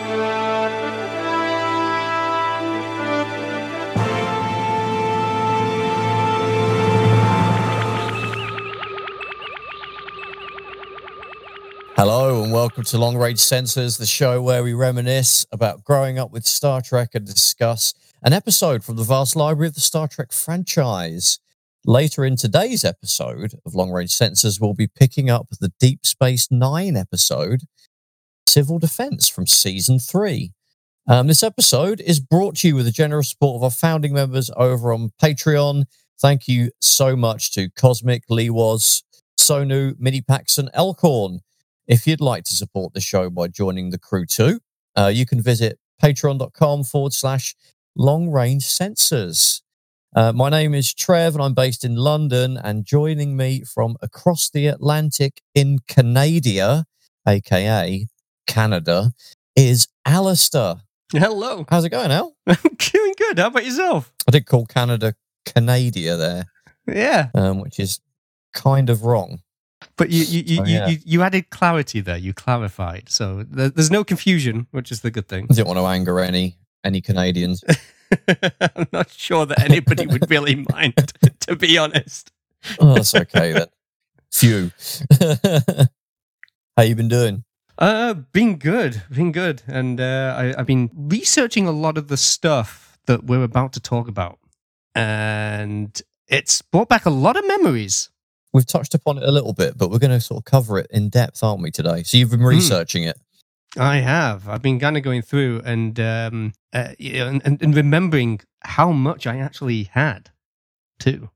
Hello and welcome to Long Range Sensors, the show where we reminisce about growing up with Star Trek and discuss an episode from the vast library of the Star Trek franchise. Later in today's episode of Long Range Sensors, we'll be picking up the Deep Space Nine episode, Civil Defense from Season 3. Um, this episode is brought to you with the generous support of our founding members over on Patreon. Thank you so much to Cosmic, Leewas, Sonu, Minipax, and Elkhorn. If you'd like to support the show by joining the crew too, uh, you can visit patreon.com forward slash long range sensors. Uh, my name is Trev and I'm based in London. And joining me from across the Atlantic in Canada, aka Canada, is Alistair. Hello. How's it going, Al? I'm doing good. How about yourself? I did call Canada Canada there, Yeah. um, which is kind of wrong. But you you, you, yeah. you, you added clarity there. You clarified. So there, there's no confusion, which is the good thing. I didn't want to anger any any Canadians. I'm not sure that anybody would really mind, to be honest. Oh, that's okay then. Phew. How you been doing? Uh, been good, been good, and uh, I, I've been researching a lot of the stuff that we're about to talk about, and it's brought back a lot of memories. We've touched upon it a little bit, but we're going to sort of cover it in depth, aren't we, today? So you've been researching it. I have. I've been kind of going through and um, uh, you know, and, and, and remembering how much I actually had, too.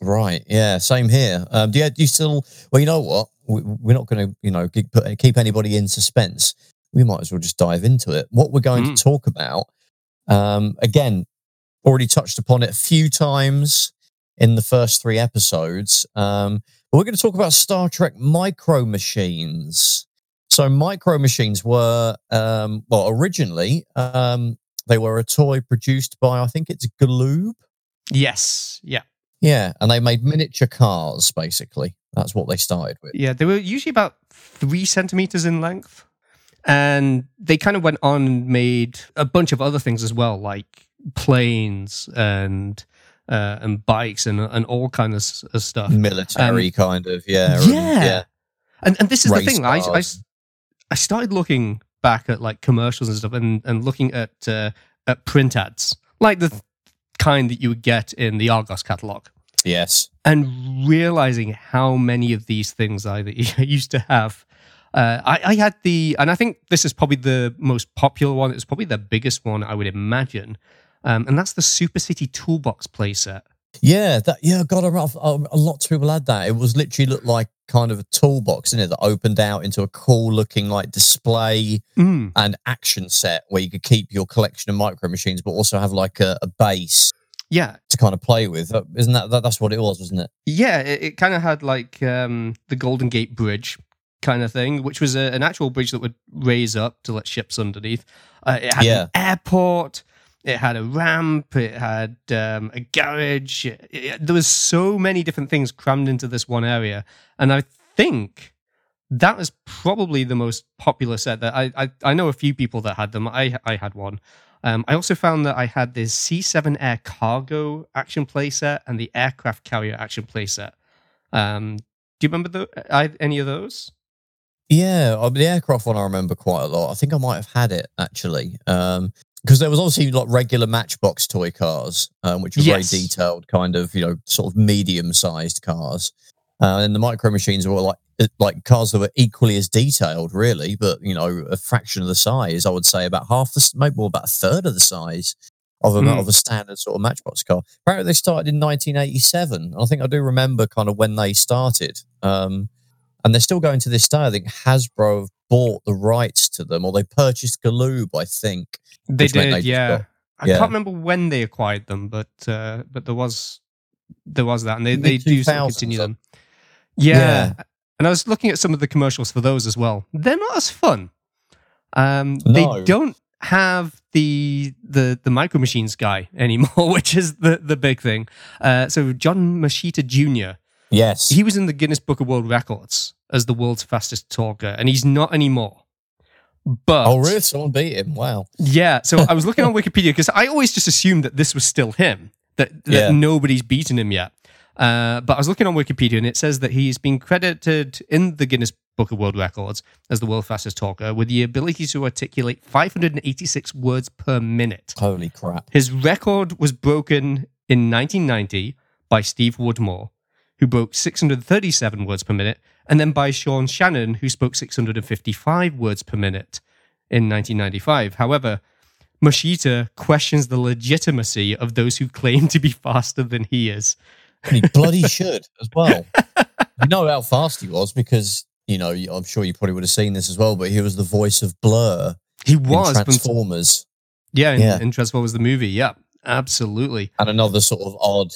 Right. Yeah. Same here. Um, do, you, do you still, well, you know what? We, we're not going to, you know, keep, put, keep anybody in suspense. We might as well just dive into it. What we're going Mm. to talk about, um, again, already touched upon it a few times in the first three episodes. Um, but we're going to talk about Star Trek micro machines. So micro machines were, um, well, originally um, they were a toy produced by, I think it's Galoob. Yes. Yeah. Yeah, and they made miniature cars. Basically, that's what they started with. Yeah. They were usually about three centimeters in length. And they kind of went on and made a bunch of other things as well, like planes and uh, and bikes and and all kinds of, s- stuff. Military kind of, yeah, and- Um, yeah. yeah. And and this is the thing. I, I. I started looking back at like commercials and stuff, and and looking at uh, at print ads, like the th- kind that you would get in the Argos catalog, Yes, and realizing how many of these things I used to have. Uh, I, I had the, and I think this is probably the most popular one. It's probably the biggest one I would imagine, um, and that's the Super City Toolbox playset. yeah, that yeah. God, a, a, lot of people had that. It was literally looked like kind of a toolbox, in it, that opened out into a cool looking like display Mm. and action set where you could keep your collection of micro machines, but also have like a, a base Yeah, to kind of play with. Isn't that, that that's what it was, wasn't it? Yeah, it, it kind of had like um, the Golden Gate Bridge kind of thing, which was a, an actual bridge that would raise up to let ships underneath. Uh, it had Yeah. an airport. It had a ramp. It had um, a garage. It- it- there was so many different things crammed into this one area, and I think that was probably the most popular set. That I I, I know a few people that had them. I I had one. Um, I also found that I had this C7 Air Cargo action playset and the Aircraft Carrier action playset. Um, do you remember the, I, any of those? Yeah, uh, the aircraft one I remember quite a lot. I think I might have had it actually, because there was obviously like regular Matchbox toy cars, um, which were Yes. very detailed, kind of you know sort of medium-sized cars, uh, and the micro machines were like uh, like cars that were equally as detailed, really, but you know a fraction of the size. I would say about half the, maybe more about a third of the size of a Mm. of a standard sort of Matchbox car. Apparently, they started in 1987. I think I do remember kind of when they started. Um, and they're still going to this day. I think Hasbro have bought the rights to them, or they purchased Galoob, I think. They did, they yeah. got- I yeah. can't remember when they acquired them, but uh, but there was there was that, and they, they do sort of 2000s, continue them. Yeah. Yeah. And I was looking at some of the commercials for those as well. They're not as fun. Um, No. They don't have the the the micro machines guy anymore, which is the the big thing. Uh, so John Moschitta Jr. Yes. He was in the Guinness Book of World Records as the world's fastest talker, and he's not anymore. But Oh, really? Someone beat him. Wow. yeah, so I was looking on Wikipedia because I always just assumed that this was still him, that, that Yeah. nobody's beaten him yet. Uh, but I was looking on Wikipedia and it says that he's been credited in the Guinness Book of World Records as the world's fastest talker with the ability to articulate 586 words per minute. Holy crap. His record was broken in 1990 by Steve Woodmore, who broke 637 words per minute, and then by Sean Shannon, who spoke 655 words per minute in 1995. However, Moschitta questions the legitimacy of those who claim to be faster than he is. And he bloody should as well. You know how fast he was because, you know, I'm sure you probably would have seen this as well, but he was the voice of Blur He was, but- Transformers. yeah, in, Yeah. in Transformers the movie. Yeah, absolutely. and another sort of odd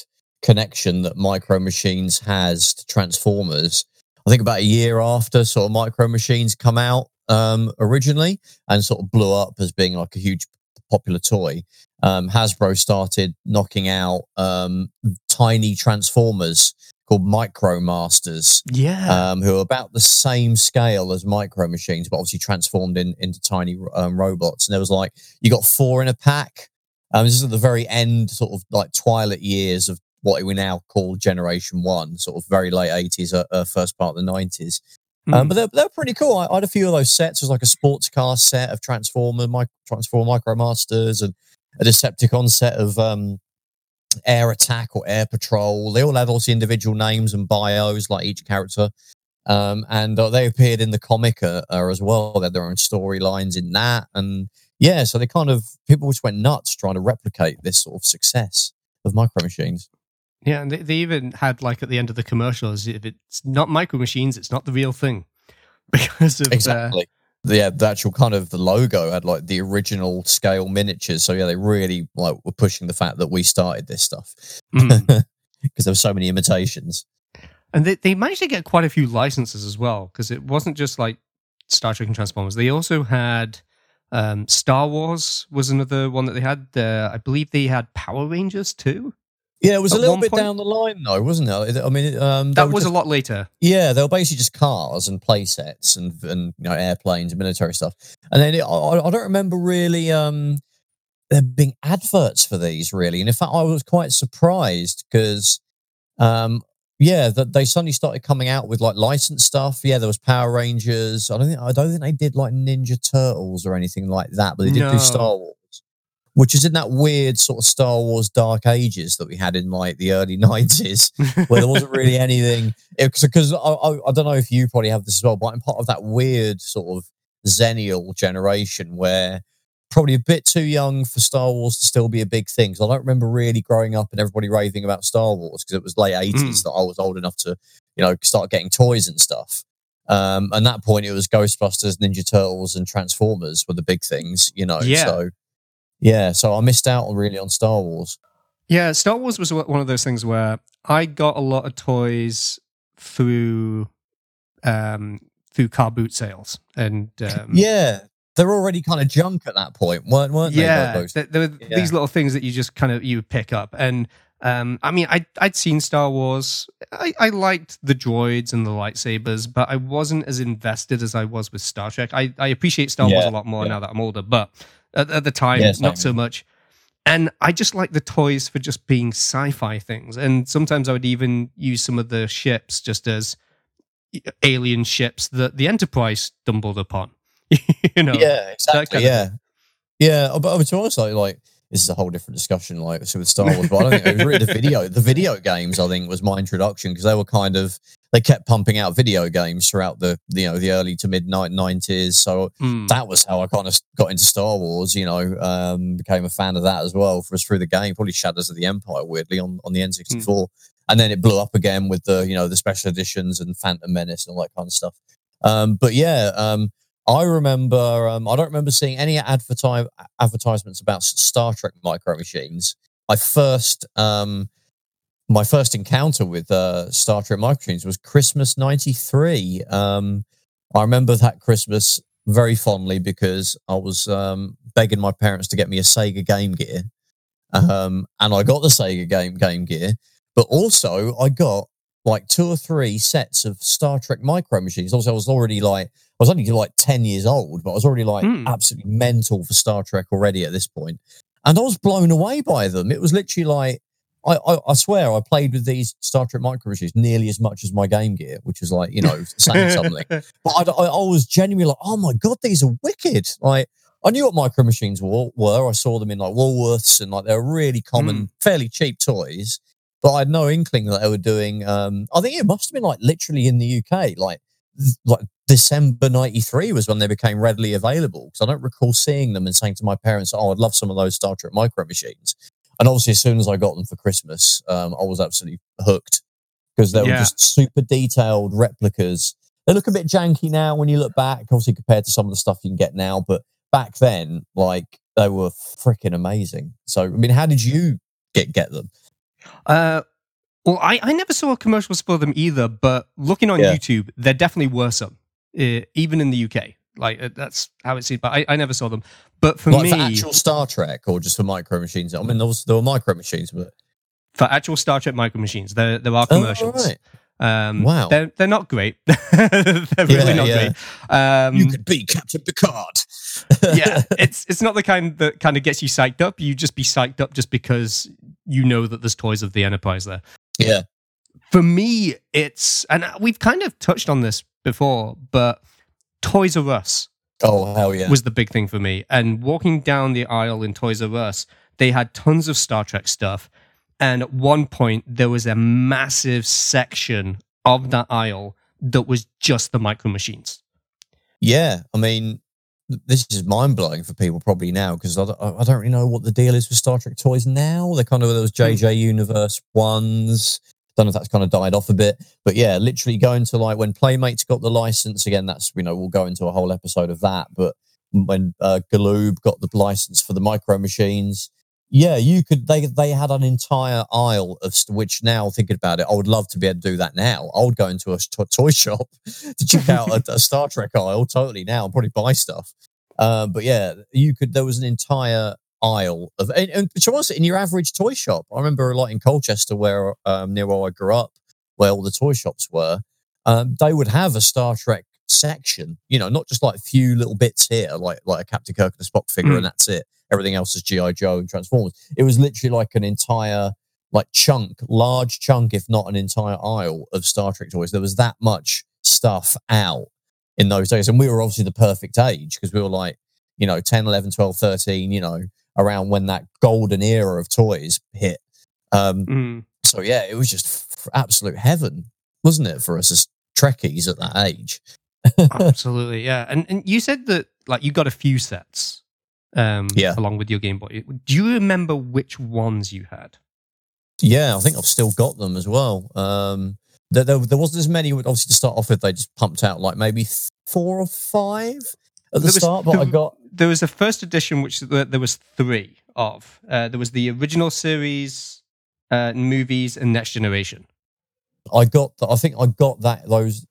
connection that Micro Machines has to Transformers. I think about a year after sort of Micro Machines come out um, originally and sort of blew up as being like a huge popular toy. Um, Hasbro started knocking out um, tiny Transformers called Micro Masters, Yeah. um, who are about the same scale as Micro Machines, but obviously transformed in, into tiny um, robots. And there was like you got four in a pack. Um, this is at the very end, sort of like twilight years of what we now call Generation One, sort of very late eighties, uh, uh, first part of the nineties. Um, Mm. but they're, they're pretty cool. I, I had a few of those sets. It was like a sports car set of Transformer, my, Transformer Micro Masters, and a Decepticon set of um, Air Attack or Air Patrol. They all had obviously individual names and bios, like each character. Um, and uh, they appeared in the comic uh, uh, as well. They had their own storylines in that. And yeah, so they kind of, people just went nuts trying to replicate this sort of success of Micro Machines. Yeah, and they, they even had like at the end of the commercials, if it's not micro machines, it's not the real thing, because of uh, Exactly. yeah, the actual kind of the logo had like the original scale miniatures. So yeah, they really like were pushing the fact that we started this stuff mm. because there were so many imitations. and they they managed to get quite a few licenses as well, because it wasn't just like Star Trek and Transformers. They also had um, Star Wars was another one that they had. Uh, I believe they had Power Rangers too. Yeah, it was a little bit point- down the line though, wasn't it? I mean, um, That was just- a lot later. Yeah, they were basically just cars and play sets and and you know airplanes and military stuff. And then it, I, I don't remember really um there being adverts for these really. And in fact, I was quite surprised because um yeah, that they suddenly started coming out with like licensed stuff. Yeah, there was Power Rangers. I don't think I don't think they did like Ninja Turtles or anything like that, but they did No. do Star Wars. Which is in that weird sort of Star Wars Dark Ages that we had in like the early nineties where there wasn't really anything because I, I, I don't know if you probably have this as well, but I'm part of that weird sort of Xennial generation where probably a bit too young for Star Wars to still be a big thing. So I don't remember really growing up and everybody raving about Star Wars because it was late 80s that I was old enough to, you know, start getting toys and stuff. Um, and that point, it was Ghostbusters, Ninja Turtles, and Transformers were the big things, you know. Yeah. So, yeah, so I missed out really on Star Wars. Yeah, Star Wars was one of those things where I got a lot of toys through um, through car boot sales, and um, Yeah, they're already kind of junk at that point, weren't, weren't they? yeah, those- th- there were Yeah. these little things that you just kind of you pick up, and um, I mean, I I'd seen Star Wars, I, I liked the droids and the lightsabers, but I wasn't as invested as I was with Star Trek. I I appreciate Star Wars a lot more yeah. now that I'm older, but at, at the time, Yeah, not so much. And I just like the toys for just being sci-fi things, and sometimes I would even use some of the ships just as alien ships that the Enterprise stumbled upon. you know, yeah, exactly. yeah, yeah. Uh, uh, but to be honest, like, like this is a whole different discussion, like so with Star Wars. But I don't think was really the video. The video games, I think, was my introduction because they were kind of they kept pumping out video games throughout the you know the early to mid nineties. So Mm. that was how I kind of got into Star Wars. You know, um, became a fan of that as well for us through the game. Probably Shadows of the Empire, weirdly on on the N sixty four, and then it blew up again with the you know the special editions and Phantom Menace and all that kind of stuff. Um, but yeah, um, I remember. Um, I don't remember seeing any advertise advertisements about Star Trek micro machines. I first. Um, my first encounter with uh, Star Trek micro machines was Christmas '93. Um, I remember that Christmas very fondly because I was um, begging my parents to get me a Sega Game Gear, um, and I got the Sega Game Game Gear. But also, I got like two or three sets of Star Trek micro machines. Also, I was already like, I was only like 10 years old, but I was already like Hmm. absolutely mental for Star Trek already at this point. And I was blown away by them. It was literally like, I, I, I swear I played with these Star Trek micro machines nearly as much as my Game Gear, which is like, you know, saying something. But I, I, I was genuinely like, oh my God, these are wicked. Like, I knew what micro machines were, were. I saw them in like Woolworths and like they're really common, fairly cheap toys. But I had no inkling that they were doing. Um, I think it must have been like literally in the UK, like like December '93 was when they became readily available. Because I don't recall seeing them and saying to my parents, "Oh, I'd love some of those Star Trek micro machines." And obviously, as soon as I got them for Christmas, um, I was absolutely hooked because they were Yeah. just super detailed replicas. They look a bit janky now when you look back, obviously compared to some of the stuff you can get now. But back then, like they were freaking amazing. So, I mean, how did you get get them? Uh, well, I, I never saw commercials for them either, but looking on Yeah. YouTube, there definitely were some, uh, even in the UK. Like uh, that's how it seemed, but I, I never saw them. But for like me, for actual Star Trek or just for micro machines? I mean, there, was, there were micro machines, but for actual Star Trek micro machines, there there are Oh, commercials. right. Um, Wow. they're they're not great. they're really Yeah, not yeah. great. Um, you could be Captain Picard. yeah, it's it's not the kind that kind of gets you psyched up. You just be psyched up just because you know that there's toys of the Enterprise there. yeah, For me, it's and we've kind of touched on this before, but Toys R Us Oh hell yeah! was the big thing for me. And walking down the aisle in Toys R Us, they had tons of Star Trek stuff. And at one point, there was a massive section of that aisle that was just the micro machines. Yeah, I mean, this is mind blowing for people probably now because I, don't- I don't really know what the deal is with Star Trek toys now. They're kind of those hmm. JJ Universe ones. Don't know if that's kind of died off a bit, but yeah, literally going to like when Playmates got the license again. That's you know we'll go into a whole episode of that. But when uh, Galoob got the license for the micro machines, yeah, you could. They they had an entire aisle of which now thinking about it, I would love to be able to do that now. I would go into a to- toy shop to check out a, a Star Trek aisle totally now and probably buy stuff. Um, but yeah, you could. There was an entire aisle of, and, and which was in your average toy shop. I remember a lot in Colchester, where um, near where I grew up, where all the toy shops were. Um, they would have a Star Trek section. You know, not just like a few little bits here, like like a Captain Kirk and a Spock figure, Mm. and that's it. Everything else is GI Joe and Transformers. It was literally like an entire like chunk, large chunk, if not an entire aisle of Star Trek toys. There was that much stuff out in those days. And we were obviously the perfect age because we were like, you know, 10, 11, 12, 13, you know, around when that golden era of toys hit. Um, Mm. so yeah, it was just f- absolute heaven, wasn't it, for us as Trekkies at that age? Absolutely, yeah. And and you said that like you got a few sets, um, Yeah. along with your Game Boy. Do you remember which ones you had? Yeah, I think I've still got them as well. Um, there, there, there wasn't as many. Obviously, to start off with, they just pumped out like maybe four or five at the was start. But I got There was a first edition, which there was three of. Uh, there was the original series, uh, movies, and Next Generation. I got the, I think I got that those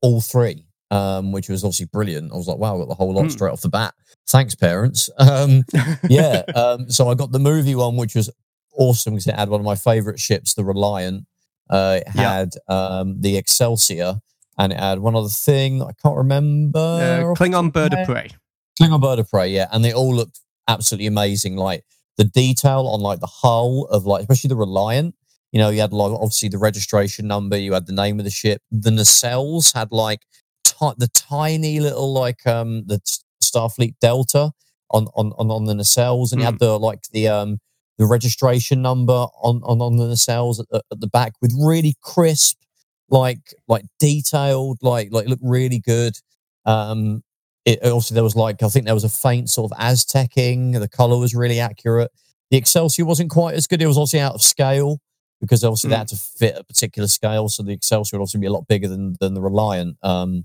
all, three, um, which was obviously brilliant. I was like, wow, I got the whole lot Hmm. straight off the bat. Thanks, parents. Um, yeah. Um, so I got the movie one, which was awesome because it had one of my favorite ships, the Reliant. Uh, it Yeah. had um, the Excelsior, and it had one other thing I can't remember. uh, off the top Klingon Bird of. Prey. Klingon Bird of Prey, yeah, and they all looked absolutely amazing. Like the detail on like the hull of like, especially the Reliant. You know, you had like obviously the registration number, you had the name of the ship. The nacelles had like ti- the tiny little like um the t- Starfleet Delta on on on, on the nacelles, and you had the like the um the registration number on on, on the nacelles at the, at the back with really crisp, like like detailed, like like look really good. Um, it also there was like I think there was a faint sort of Aztecing. The color was really accurate. The Excelsior wasn't quite as good. It was obviously out of scale because obviously they Mm. had to fit a particular scale. So the Excelsior would obviously be a lot bigger than than the Reliant. Um,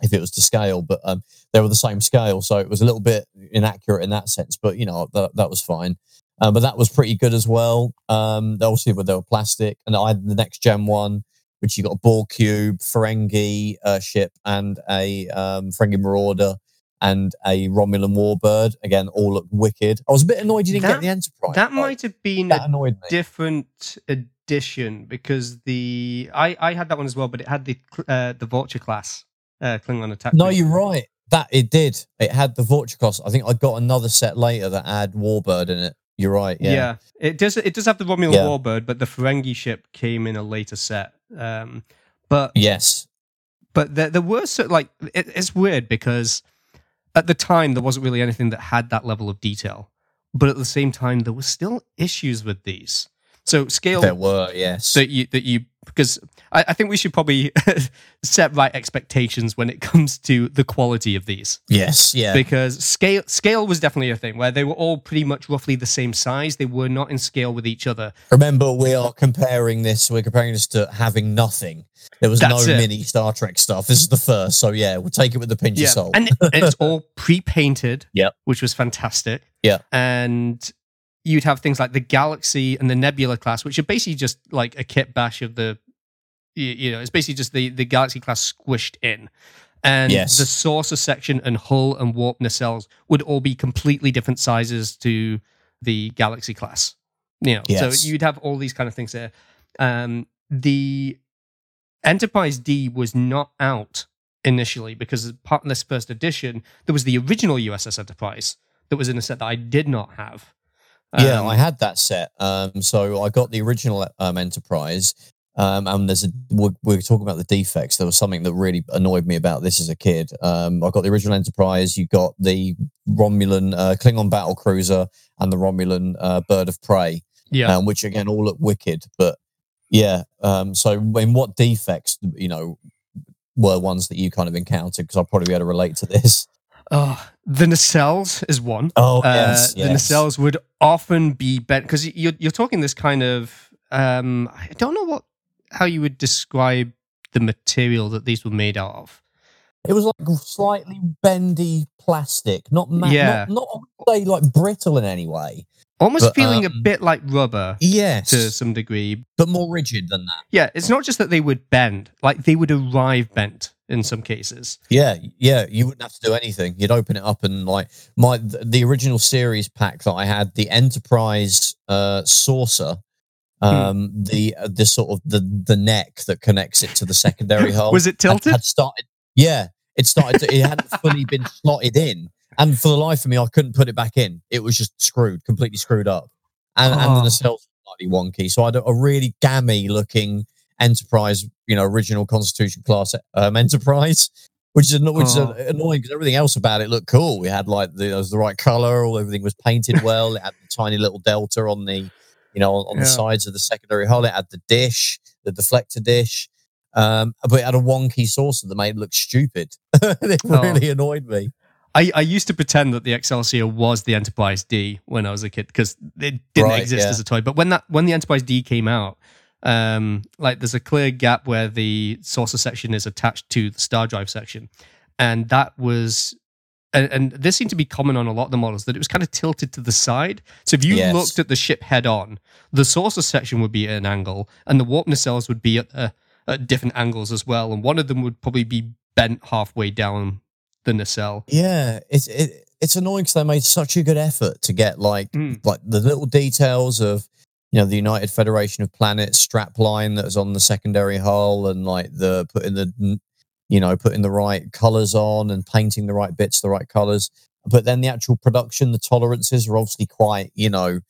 if it was to scale, but um, they were the same scale, so it was a little bit inaccurate in that sense. But you know that that was fine. Um, but that was pretty good as well. Um, they obviously, but they were plastic, and I had the next gen one, which you got a Borg cube, Ferengi uh, ship, and a um, Ferengi Marauder, and a Romulan Warbird. Again, all look wicked. I was a bit annoyed you didn't That- get the Enterprise. That though. might have been a me. different edition because the I I had that one as well, but it had the uh, the Vulture class uh, Klingon attack. No, you're right. That it did. It had the Vulture class. I think I got another set later that had Warbird in it. You're right. Yeah. Yeah. it does. It does have the Romulan Yeah. Warbird, but the Ferengi ship came in a later set. Um, but Yes. but there, there were so, like it, it's weird because at the time there wasn't really anything that had that level of detail, but at the same time there were still issues with these. So scale There were. Yes. that you that you because I, I think we should probably set right expectations when it comes to the quality of these yes. Yeah. because scale scale was definitely a thing where they were all pretty much roughly the same size. They were not in scale with each other. Remember, we are comparing this. We're comparing this to having nothing. There was That's no it. mini Star Trek stuff. This is the first, so yeah, we'll take it with a pinch of salt. and it- it's all pre-painted. Yeah, which was fantastic. Yeah. and you'd have things like the Galaxy and the Nebula class, which are basically just like a kit bash of the, you, know, it's basically just the the Galaxy class squished in. And Yes. the saucer section and hull and warp nacelles would all be completely different sizes to the Galaxy class. You know, Yes. so you'd have all these kind of things there. Um, the Enterprise D was not out initially because as part of this first edition, there was the original USS Enterprise that was in a set that I did not have. Yeah, Um, I had that set. Um, so I got the original um, Enterprise. Um, and there's a we're, we're talking about the defects. There was something that really annoyed me about this as a kid. Um, I got the original Enterprise. You got the Romulan uh, Klingon battle cruiser and the Romulan uh, bird of prey. yeah. um, which again all look wicked. But yeah, um, so in what defects, you know, were ones that you kind of encountered? Because I'll probably be able to relate to this. Oh, the nacelles is one. Oh Uh, yes, The nacelles would often be bent because you're you're talking this kind of um, I don't know what how you would describe the material that these were made out of. It was like slightly bendy plastic, not ma- Yeah. not, not say like brittle in any way. Almost But, feeling a um, bit like rubber Yes, to some degree. but more rigid than that. Yeah, it's not just that they would bend; like they would arrive bent in some cases. Yeah, yeah, you wouldn't have to do anything. You'd open it up and like my the original series pack that I had, the Enterprise uh, saucer, Hmm. um, the uh, the sort of the the neck that connects it to the secondary hull Was it had- tilted? Had, started, yeah, it started. To, it hadn't fully been slotted in, and for the life of me, I couldn't put it back in. It was just screwed, completely screwed up, and and Oh. the nacelles were slightly wonky. So I had a, really gammy looking Enterprise, you know, original Constitution class um, Enterprise. Which is anno- which Oh. is annoying because everything else about it looked cool. We had like the, it was the right color, all everything was painted well. It had the tiny little delta on the, you know, on Yeah. the sides of the secondary hull. It had the dish, the deflector dish, um, but it had a wonky saucer that made it look stupid. it Oh. really annoyed me. I, I used to pretend that the Excelsior was the Enterprise D when I was a kid because it didn't Right, exist yeah. as a toy. But when that when the Enterprise D came out, um, like there's a clear gap where the saucer section is attached to the star drive section, and that was. And, and this seemed to be common on a lot of the models that it was kind of tilted to the side. So if you Yes. looked at the ship head on, the saucer section would be at an angle, and the warp nacelles would be at, uh, at different angles as well. And one of them would probably be bent halfway down the nacelle. Yeah, it's it, it's annoying because they made such a good effort to get like Mm. like the little details of you know the United Federation of Planets strap line that was on the secondary hull and like the putting the you know putting the right colors on and painting the right bits the right colors. But then the actual production, the tolerances are obviously quite you know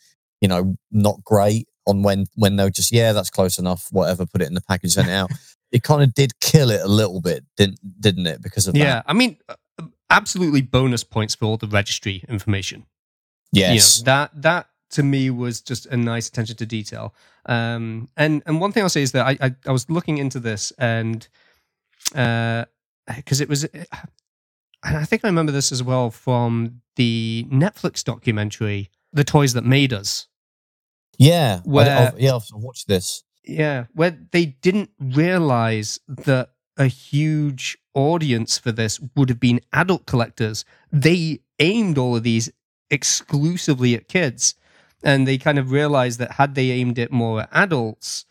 you know not great on when when they're just yeah that's close enough whatever put it in the package send it out. It kind of did kill it a little bit, didn't didn't it? Because of Yeah, that. I mean, absolutely bonus points for all the registry information. Yes. You know, that that to me was just a nice attention to detail. Um, and and one thing I'll say is that I I, I was looking into this and because it was, and I think I remember this as well from the Netflix documentary, "The Toys That Made Us." Yeah, I- I've, yeah, I've watched this. Yeah, where they didn't realize that a huge audience for this would have been adult collectors. They aimed all of these exclusively at kids. And they kind of realized that had they aimed it more at adults,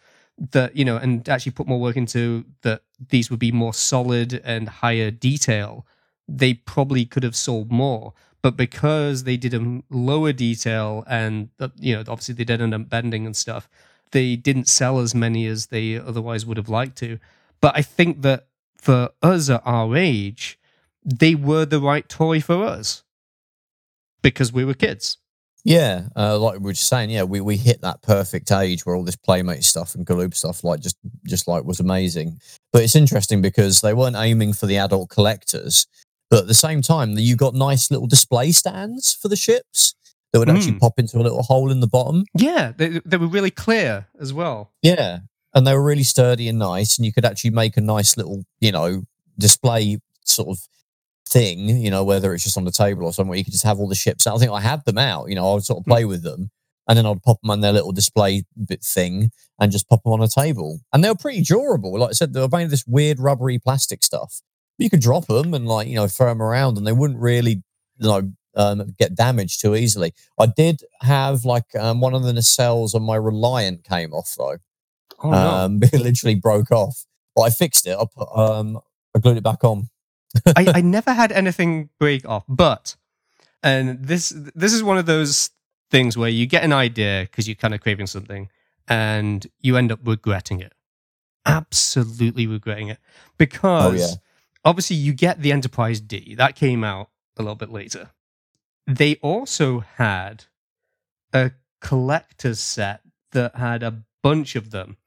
that, you know, and actually put more work into that these would be more solid and higher detail, they probably could have sold more. But because they did a lower detail and, you know, obviously they did end up bending and stuff, they didn't sell as many as they otherwise would have liked to. But I think that for us at our age, they were the right toy for us because we were kids. Yeah, uh, like we were just saying, yeah, we, we hit that perfect age where all this playmate stuff and Galoob stuff like just just like was amazing. But it's interesting because they weren't aiming for the adult collectors, but at the same time, you got nice little display stands for the ships that would actually Mm. pop into a little hole in the bottom. Yeah, they, they were really clear as well. Yeah, and they were really sturdy and nice, and you could actually make a nice little, you know, display sort of thing. You know, whether it's just on the table or somewhere, you could just have all the ships. out. I think I had them out. You know, I would sort of play with them, and then I'd pop them on their little display bit thing and just pop them on a table. And they were pretty durable. Like I said, they were made of this weird rubbery plastic stuff. You could drop them and like you know throw them around, and they wouldn't really you know um, get damaged too easily. I did have like um, one of the nacelles on my Reliant came off though. Oh, no. Um, it literally broke off. But I fixed it. I put um, I glued it back on. I, I never had anything break off, but and this this is one of those things where you get an idea because you're kind of craving something, and you end up regretting it, absolutely regretting it, because yeah. obviously you get the Enterprise D that came out a little bit later. They also had a collector's set that had a bunch of them.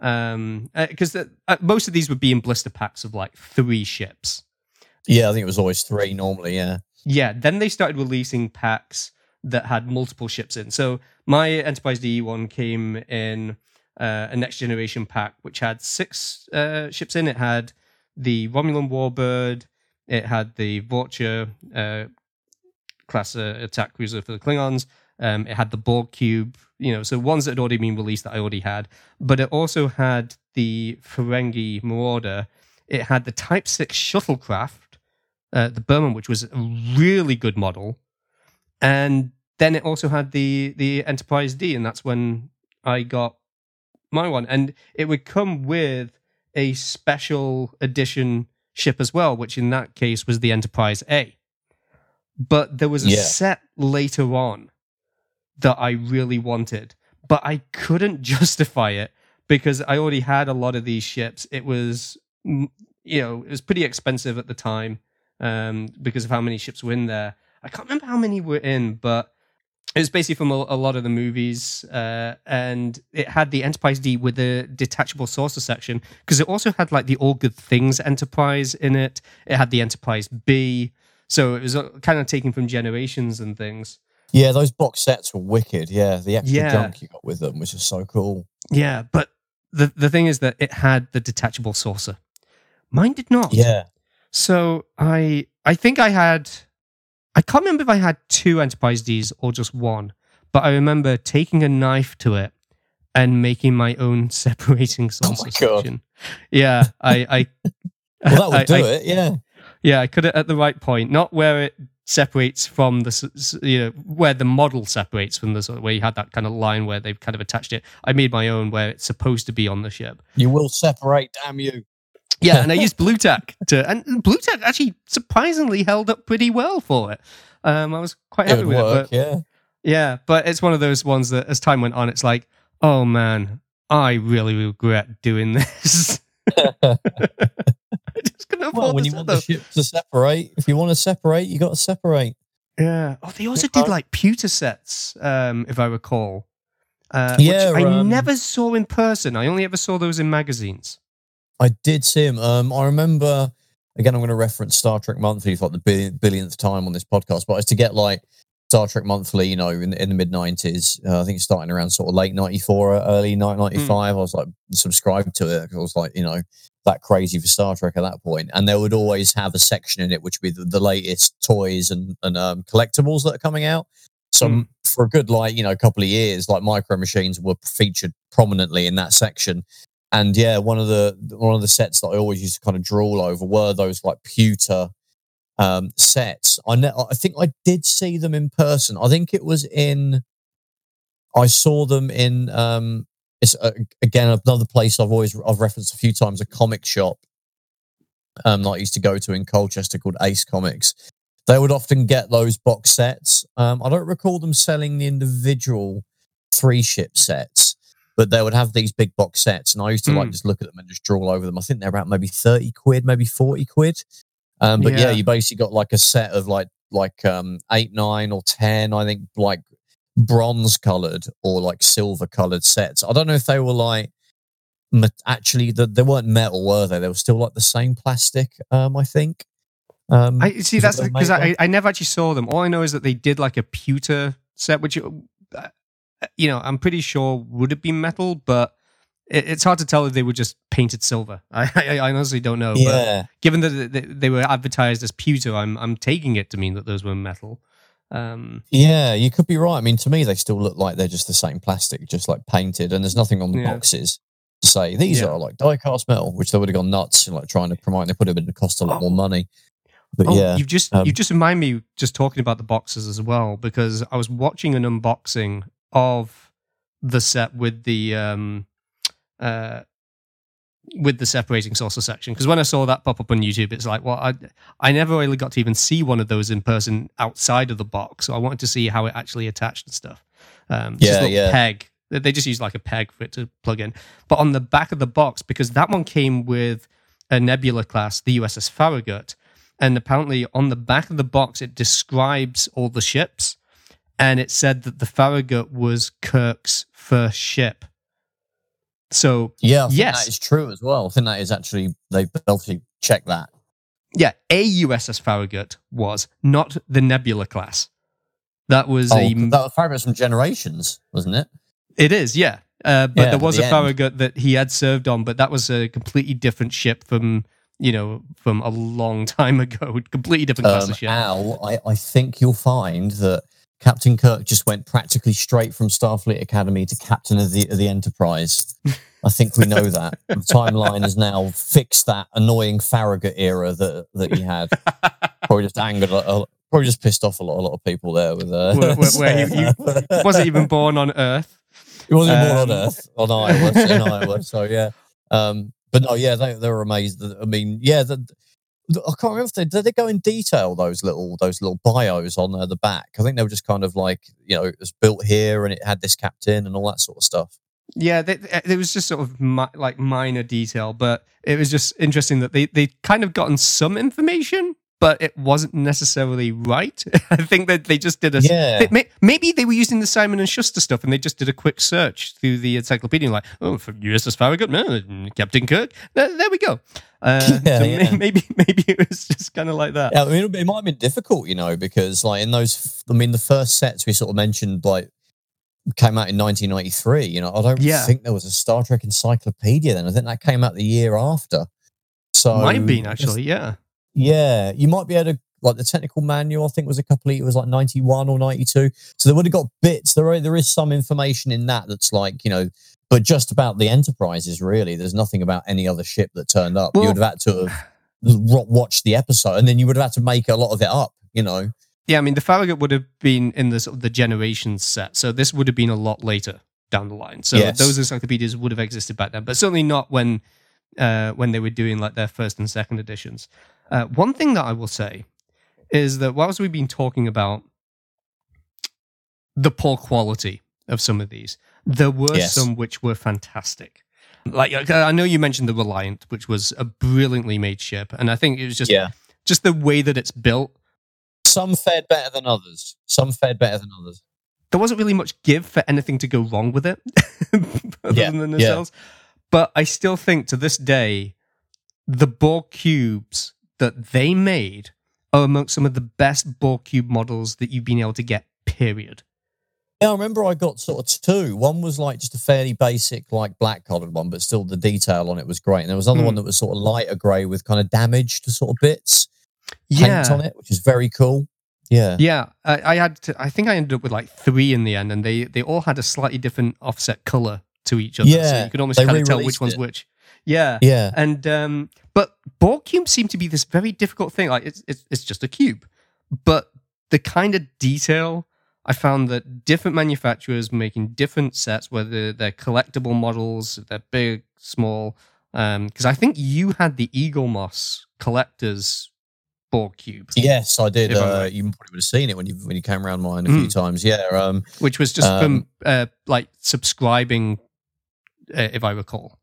Um, because uh, most of these would be in blister packs of like three ships. Yeah, I think it was always three normally. Yeah. Yeah, then they started releasing packs that had multiple ships in. So my Enterprise D one came in uh, a next generation pack, which had six uh, ships in. It had the Romulan Warbird, it had the Vulture uh, class uh, attack cruiser for the Klingons. Um, it had the Borg cube, you know, so ones that had already been released that I already had. But it also had the Ferengi Marauder. It had the Type Six shuttlecraft, uh, the Berman, which was a really good model, and then it also had the the Enterprise D, and that's when I got my one, and it would come with a special edition ship as well, which in that case was the Enterprise A. But there was a Yeah. set later on that I really wanted, but I couldn't justify it because I already had a lot of these ships. It was, you know, it was pretty expensive at the time um, because of how many ships were in there. I can't remember how many were in, but it was basically from a, a lot of the movies, uh, and it had the Enterprise D with the detachable saucer section because it also had like the All Good Things Enterprise in it. It had the Enterprise B, so it was uh, kind of taken from Generations and things. Yeah, those box sets were wicked. Yeah, the extra Yeah. junk you got with them was just so cool. Yeah, but the the thing is that it had the detachable saucer. Mine did not. Yeah. So I I think I had I can't remember if I had two Enterprise Ds or just one, but I remember taking a knife to it and making my own separating saucer Oh my God. section. Yeah, I I Well, that would I- do I- it. Yeah. Yeah, I cut it at the right point, not where it separates from the you know where the model separates from the sort of where you had that kind of line where they've kind of attached it. I made my own where it's supposed to be on the ship. You will separate, damn you. Yeah, and I used Blu Tack to, and Blu Tack actually surprisingly held up pretty well for it. Um, I was quite It happy would with work. it, yeah. but yeah, but it's one of those ones that as time went on, it's like, oh man, I really regret doing this. I just couldn't afford Well, when you want the ship to separate, if you want to separate, you got to separate. Yeah. Oh, they also did like pewter sets, um, if I recall. Uh, Yeah, which I um, never saw in person. I only ever saw those in magazines. I did see him. Um, I remember again. I'm going to reference Star Trek Monthly for like the billion, billionth time on this podcast, but it's to get like Star Trek Monthly. You know, in, in the mid '90s, uh, I think starting around sort of late '94, early '95. I was like subscribed to it. I was like, you know, that crazy for Star Trek at that point, and they would always have a section in it which would be the, the latest toys and and um, collectibles that are coming out. So Mm. for a good like you know couple of years, like micro machines were featured prominently in that section. And yeah, one of the one of the sets that I always used to kind of drool over were those like pewter um, sets. I ne- I think I did see them in person. I think it was in. I saw them in. Um, it's uh, again another place I've always I've referenced a few times. A comic shop. Um, that I used to go to in Colchester called Ace Comics. They would often get those box sets. Um, I don't recall them selling the individual three ship sets, but they would have these big box sets, and I used to like Mm. just look at them and just draw over them. I think they're about maybe thirty quid, maybe forty quid. Um, but yeah. Yeah. you basically got like a set of like like um eight, nine, or ten. I think like bronze colored or like silver colored sets. I don't know if they were like me- actually the, they weren't metal, were they? They were still like the same plastic. Um, I think. Um, I see that's because I, I never actually saw them. All I know is that they did like a pewter set, which uh, you know I'm pretty sure would have been metal, but it, it's hard to tell if they were just painted silver. I I, I honestly don't know. But yeah. given that they, they were advertised as pewter, I'm I'm taking it to mean that those were metal. Um, Yeah, you could be right. I mean, to me, they still look like they're just the same plastic, just like painted, and there's nothing on the Yeah. boxes to say these Yeah. are like die cast metal, which they would have gone nuts, like trying to promote. They put it would cost a lot Oh. more money. But oh, yeah, you just um, you just remind me just talking about the boxes as well because I was watching an unboxing of the set with the um uh with the separating saucer section because when I saw that pop up on YouTube, it's like, well, I I never really got to even see one of those in person outside of the box, so I wanted to see how it actually attached and stuff. Um, Yeah, yeah. peg. They- They just use like a peg for it to plug in, but on the back of the box because that one came with a Nebula class, the USS Farragut, and apparently on the back of the box it describes all the ships, and it said that the Farragut was Kirk's first ship. So yeah, I yes. that is true as well. I think that is actually they obviously check that. yeah, a USS Farragut was not the Nebula class. That was Oh, a. that was Farragut from Generations, wasn't it? It is, yeah. Uh, but Yeah, there was the a end. Farragut that he had served on, but that was a completely different ship from you know from a long time ago. Completely different class Um, of ship. Al, I, I think you'll find that Captain Kirk just went practically straight from Starfleet Academy to Captain of the, of the Enterprise. I think we know that. The timeline has now fixed that annoying Farragut era that that he had. Probably just angered, a, probably just pissed off a lot, a lot of people there. With uh, Where- where- where he- wasn't even born on Earth. He wasn't born on Um, Earth, on Iowa, in Iowa. So yeah, um, but no, yeah, they they were amazed. I mean, yeah, the- I can't remember if they did they go in detail those little those little bios on uh, the back. I think they were just kind of like you know it was built here and it had this captain and all that sort of stuff. Yeah, they, it was just sort of mi- like minor detail, but it was just interesting that they they kind of gotten some information, but it wasn't necessarily right. I think that they just did a Yeah. they- maybe they were using the Simon and Schuster stuff, and they just did a quick search through the encyclopedia, like oh, for USS Farragut, no, Captain Kirk. There, there we go. Uh, Yeah, so yeah. maybe maybe it was just kind of like that. Yeah, I mean, it might have been difficult, you know, because like in those, I mean, the first sets we sort of mentioned, like came out in 1993. You know, I don't Yeah. think there was a Star Trek encyclopedia then. I think that came out the year after. So Might have been actually, yeah. Yeah, you might be able to like the technical manual. I think was a couple of it was like ninety one or ninety two. So they would have got bits. There are, there is some information in that that's like you know, but just about the enterprises really. There's nothing about any other ship that turned up. Well- you would have had to have watched the episode, and then you would have had to make a lot of it up. You know, Yeah, I mean, the Farragut would have been in the sort of the generations set, so this would have been a lot later down the line. So Yes. those encyclopedias would have existed back then, but certainly not when uh, when they were doing like their first and second editions. Uh, one thing that I will say is that whilst we've been talking about the poor quality of some of these, there were Yes. some which were fantastic. Like I know you mentioned the Reliant, which was a brilliantly made ship, and I think it was just yeah. just the way that it's built Some fared better than others. Some fared better than others. there wasn't really much give for anything to go wrong with it other Yeah, than the yeah. But I still think to this day, the Borg cubes that they made are amongst some of the best Borg cube models that you've been able to get, period. Yeah, I remember I got sort of two. One was like just a fairly basic, like black coloured one, but still the detail on it was great. And there was another Hmm. one that was sort of lighter grey with kind of damaged sort of bits. paint Yeah. on it, which is very cool. Yeah. Yeah, I, I had to, I think I ended up with like three in the end, and they they all had a slightly different offset color to each other, so Yeah, you could almost kind of tell which one's it. which. Yeah, Yeah. And um, but Borg cubes seem to be this very difficult thing. Like it's it's it's just a cube, but the kind of detail I found that different manufacturers making different sets, whether they're collectible models, they're big, small. Because I think you had the Eaglemoss collector's Borg cube, Yes, I did. Uh, you probably would have seen it when you when you came around mine a Mm. few times. Yeah. Um, which was just Um, from uh, like subscribing uh, if I recall.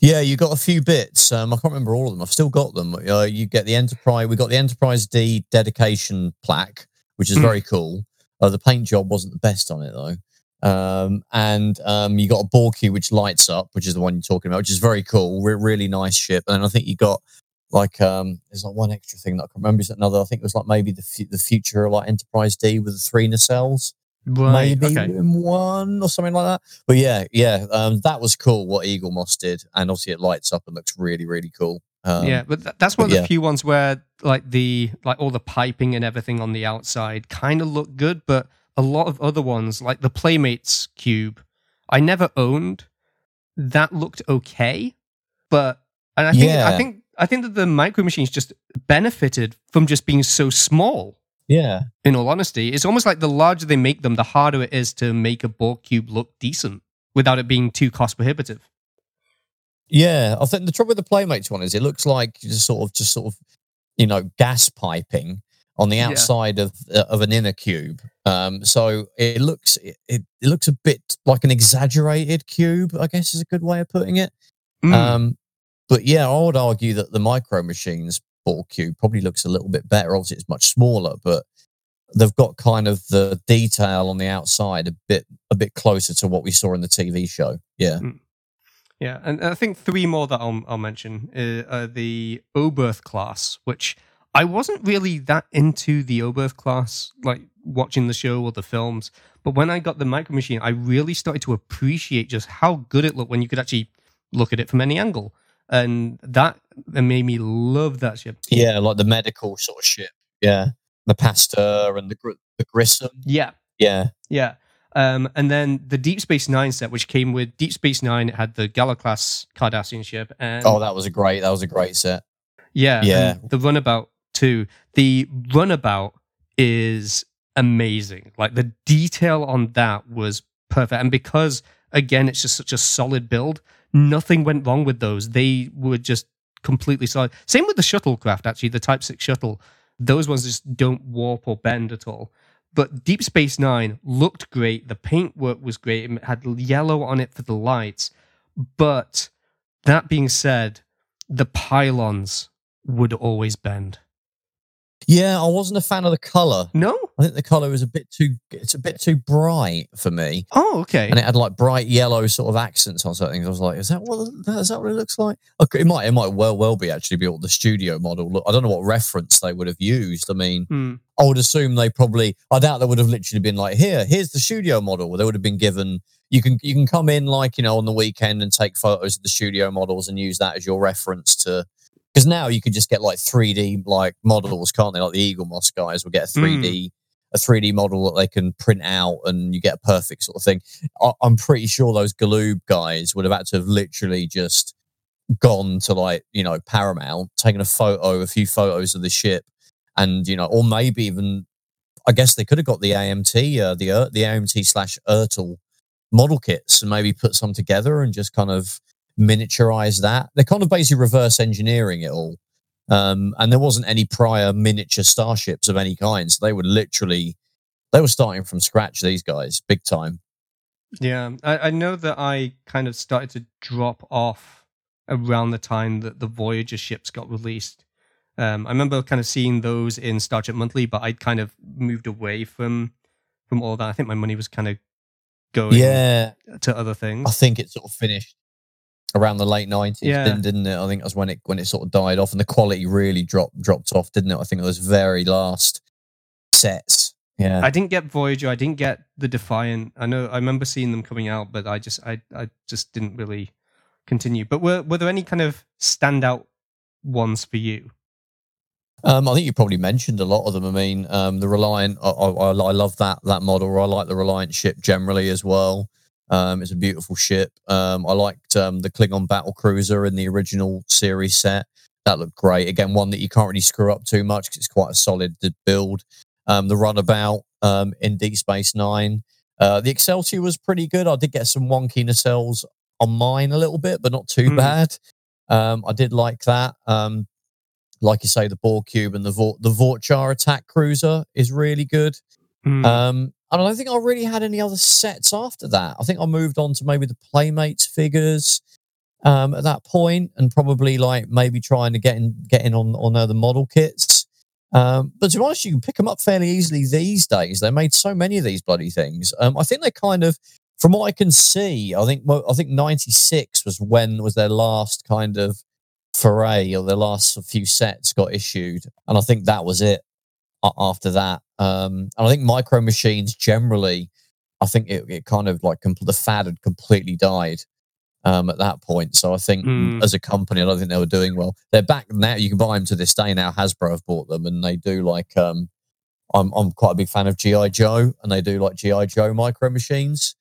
Yeah, you got a few bits. Um, I can't remember all of them. I've still got them. Uh, you get the Enterprise. We got the Enterprise D dedication plaque, which is Mm. very cool. Uh, the paint job wasn't the best on it though. Um, and um, you got a Borky which lights up, which is the one you're talking about, which is very cool. Re- really nice ship. And I think you got like um, there's like one extra thing that I can remember. Is another? I think it was like maybe the fu- the future like Enterprise D with the three nacelles Right. maybe Okay. one or something like that. But yeah, yeah, um, that was cool what Eaglemoss did, and obviously it lights up and looks really, really cool. Um, yeah, but th- that's one of the yeah. few ones where like the like all the piping and everything on the outside kind of look good, but a lot of other ones like the Playmates cube, I never owned. That looked okay, but and I think I think I think that the micro machines just benefited from just being so small. Yeah, In all honesty, it's almost like the larger they make them, the harder it is to make a Borg cube look decent without it being too cost prohibitive. yeah. I think the trouble with the Playmates one is it looks like just sort of, just sort of, you know, gas piping on the Yeah. outside of uh, of an inner cube. Um, so it looks it, it it looks a bit like an exaggerated cube. I guess is a good way of putting it. Mm. Um, but yeah, I would argue that the micro machines Borg cube probably looks a little bit better. Obviously, it's much smaller, but they've got kind of the detail on the outside a bit a bit closer to what we saw in the TV show. Yeah, Yeah, and I think three more that I'll, I'll mention uh, are the Oberth class, which I wasn't really that into the Oberth class, like watching the show or the films. But when I got the Micro Machine, I really started to appreciate just how good it looked when you could actually look at it from any angle, and that made me love that ship. yeah, like the medical sort of ship. Yeah, the Pasteur and the Gr- the Grissom. Yeah, Yeah, Yeah. Um, and then the Deep Space Nine set, which came with Deep Space Nine, it had the Galor class Cardassian ship, and oh, that was a great that was a great set. Yeah, Yeah. the runabout too. The runabout is amazing. Like the detail on that was perfect, and because again, it's just such a solid build. Nothing went wrong with those. They were just completely solid. Same with the shuttlecraft. Actually, the Type Six shuttle. Those ones just don't warp or bend at all. But Deep Space Nine looked great. The paintwork was great. It had yellow on it for the lights. But that being said, the pylons would always bend. Yeah, I wasn't a fan of the color. No? I think the color was a bit too it's a bit too bright for me. Oh, okay. and it had like bright yellow sort of accents on certain things. I was like, is that what is that what it looks like? Okay, it might it might well well be actually be what the studio model. Look, I don't know what reference they would have used. I mean, Hmm. I would assume they probably. I doubt they would have literally been like, here, here's the studio model. They would have been given. You can you can come in like you know on the weekend and take photos of the studio models and use that as your reference to. Because now you can just get like 3D like models, can't they? Like the Eaglemoss guys will get a 3D a 3D model that they can print out and you get a perfect sort of thing. I, I'm pretty sure those Galoob guys would have had to have literally just gone to like, you know, Paramount, taken a photo, a few photos of the ship, and, you know, or maybe even, I guess they could have got the AMT, uh, the, uh, the AMT slash Ertl model kits and maybe put some together and just kind of miniaturize that. They're kind of basically reverse engineering it all. Um, and there wasn't any prior miniature starships of any kind. So they were literally, they were starting from scratch, these guys, big time. Yeah. I, I know that I kind of started to drop off around the time that the Voyager ships got released. Um, I remember kind of seeing those in Star Trek Monthly, but I'd kind of moved away from from all that. I think my money was kind of going Yeah. to other things. I think it sort of finished around the late nineties, Yeah. didn't, didn't it? I think that's when it when it sort of died off and the quality really dropped dropped off, didn't it? I think it was very last sets. Yeah. I didn't get Voyager. I didn't get the Defiant. I know. I remember seeing them coming out, but I just, I, I just didn't really continue. But were were there any kind of standout ones for you? Um, I think you probably mentioned a lot of them. I mean, um, the Reliant, I, I, I I love that that model. I like the Reliant ship generally as well. Um, it's a beautiful ship. Um, I liked um, the Klingon battle cruiser in the original series set. That looked great. Again, one that you can't really screw up too much because it's quite a solid build. Um, the runabout um, in Deep Space Nine. Uh, the Excelsior was pretty good. I did get some wonky nacelles on mine a little bit, but not too Mm. bad. Um, I did like that. Um, like you say, the Borg Cube and the Vor- the Vor'cha attack cruiser is really good. Hmm. Um, I don't think I really had any other sets after that. I think I moved on to maybe the Playmates figures um, at that point, and probably like maybe trying to get in get in on on other model kits. Um, but to be honest, you can pick them up fairly easily these days. They made so many of these bloody things. Um, I think they kind of, from what I can see, I think I think '96 was when was their last kind of foray or their last few sets got issued, and I think that was it. After that, um, and I think micro machines generally, I think it, it kind of like compl- the fad had completely died um, at that point. So I think Mm. as a company, I don't think they were doing well. They're back now. You can buy them to this day now. Hasbro have bought them, and they do like. Um, I'm I'm quite a big fan of GI Joe, and they do like GI Joe micro machines.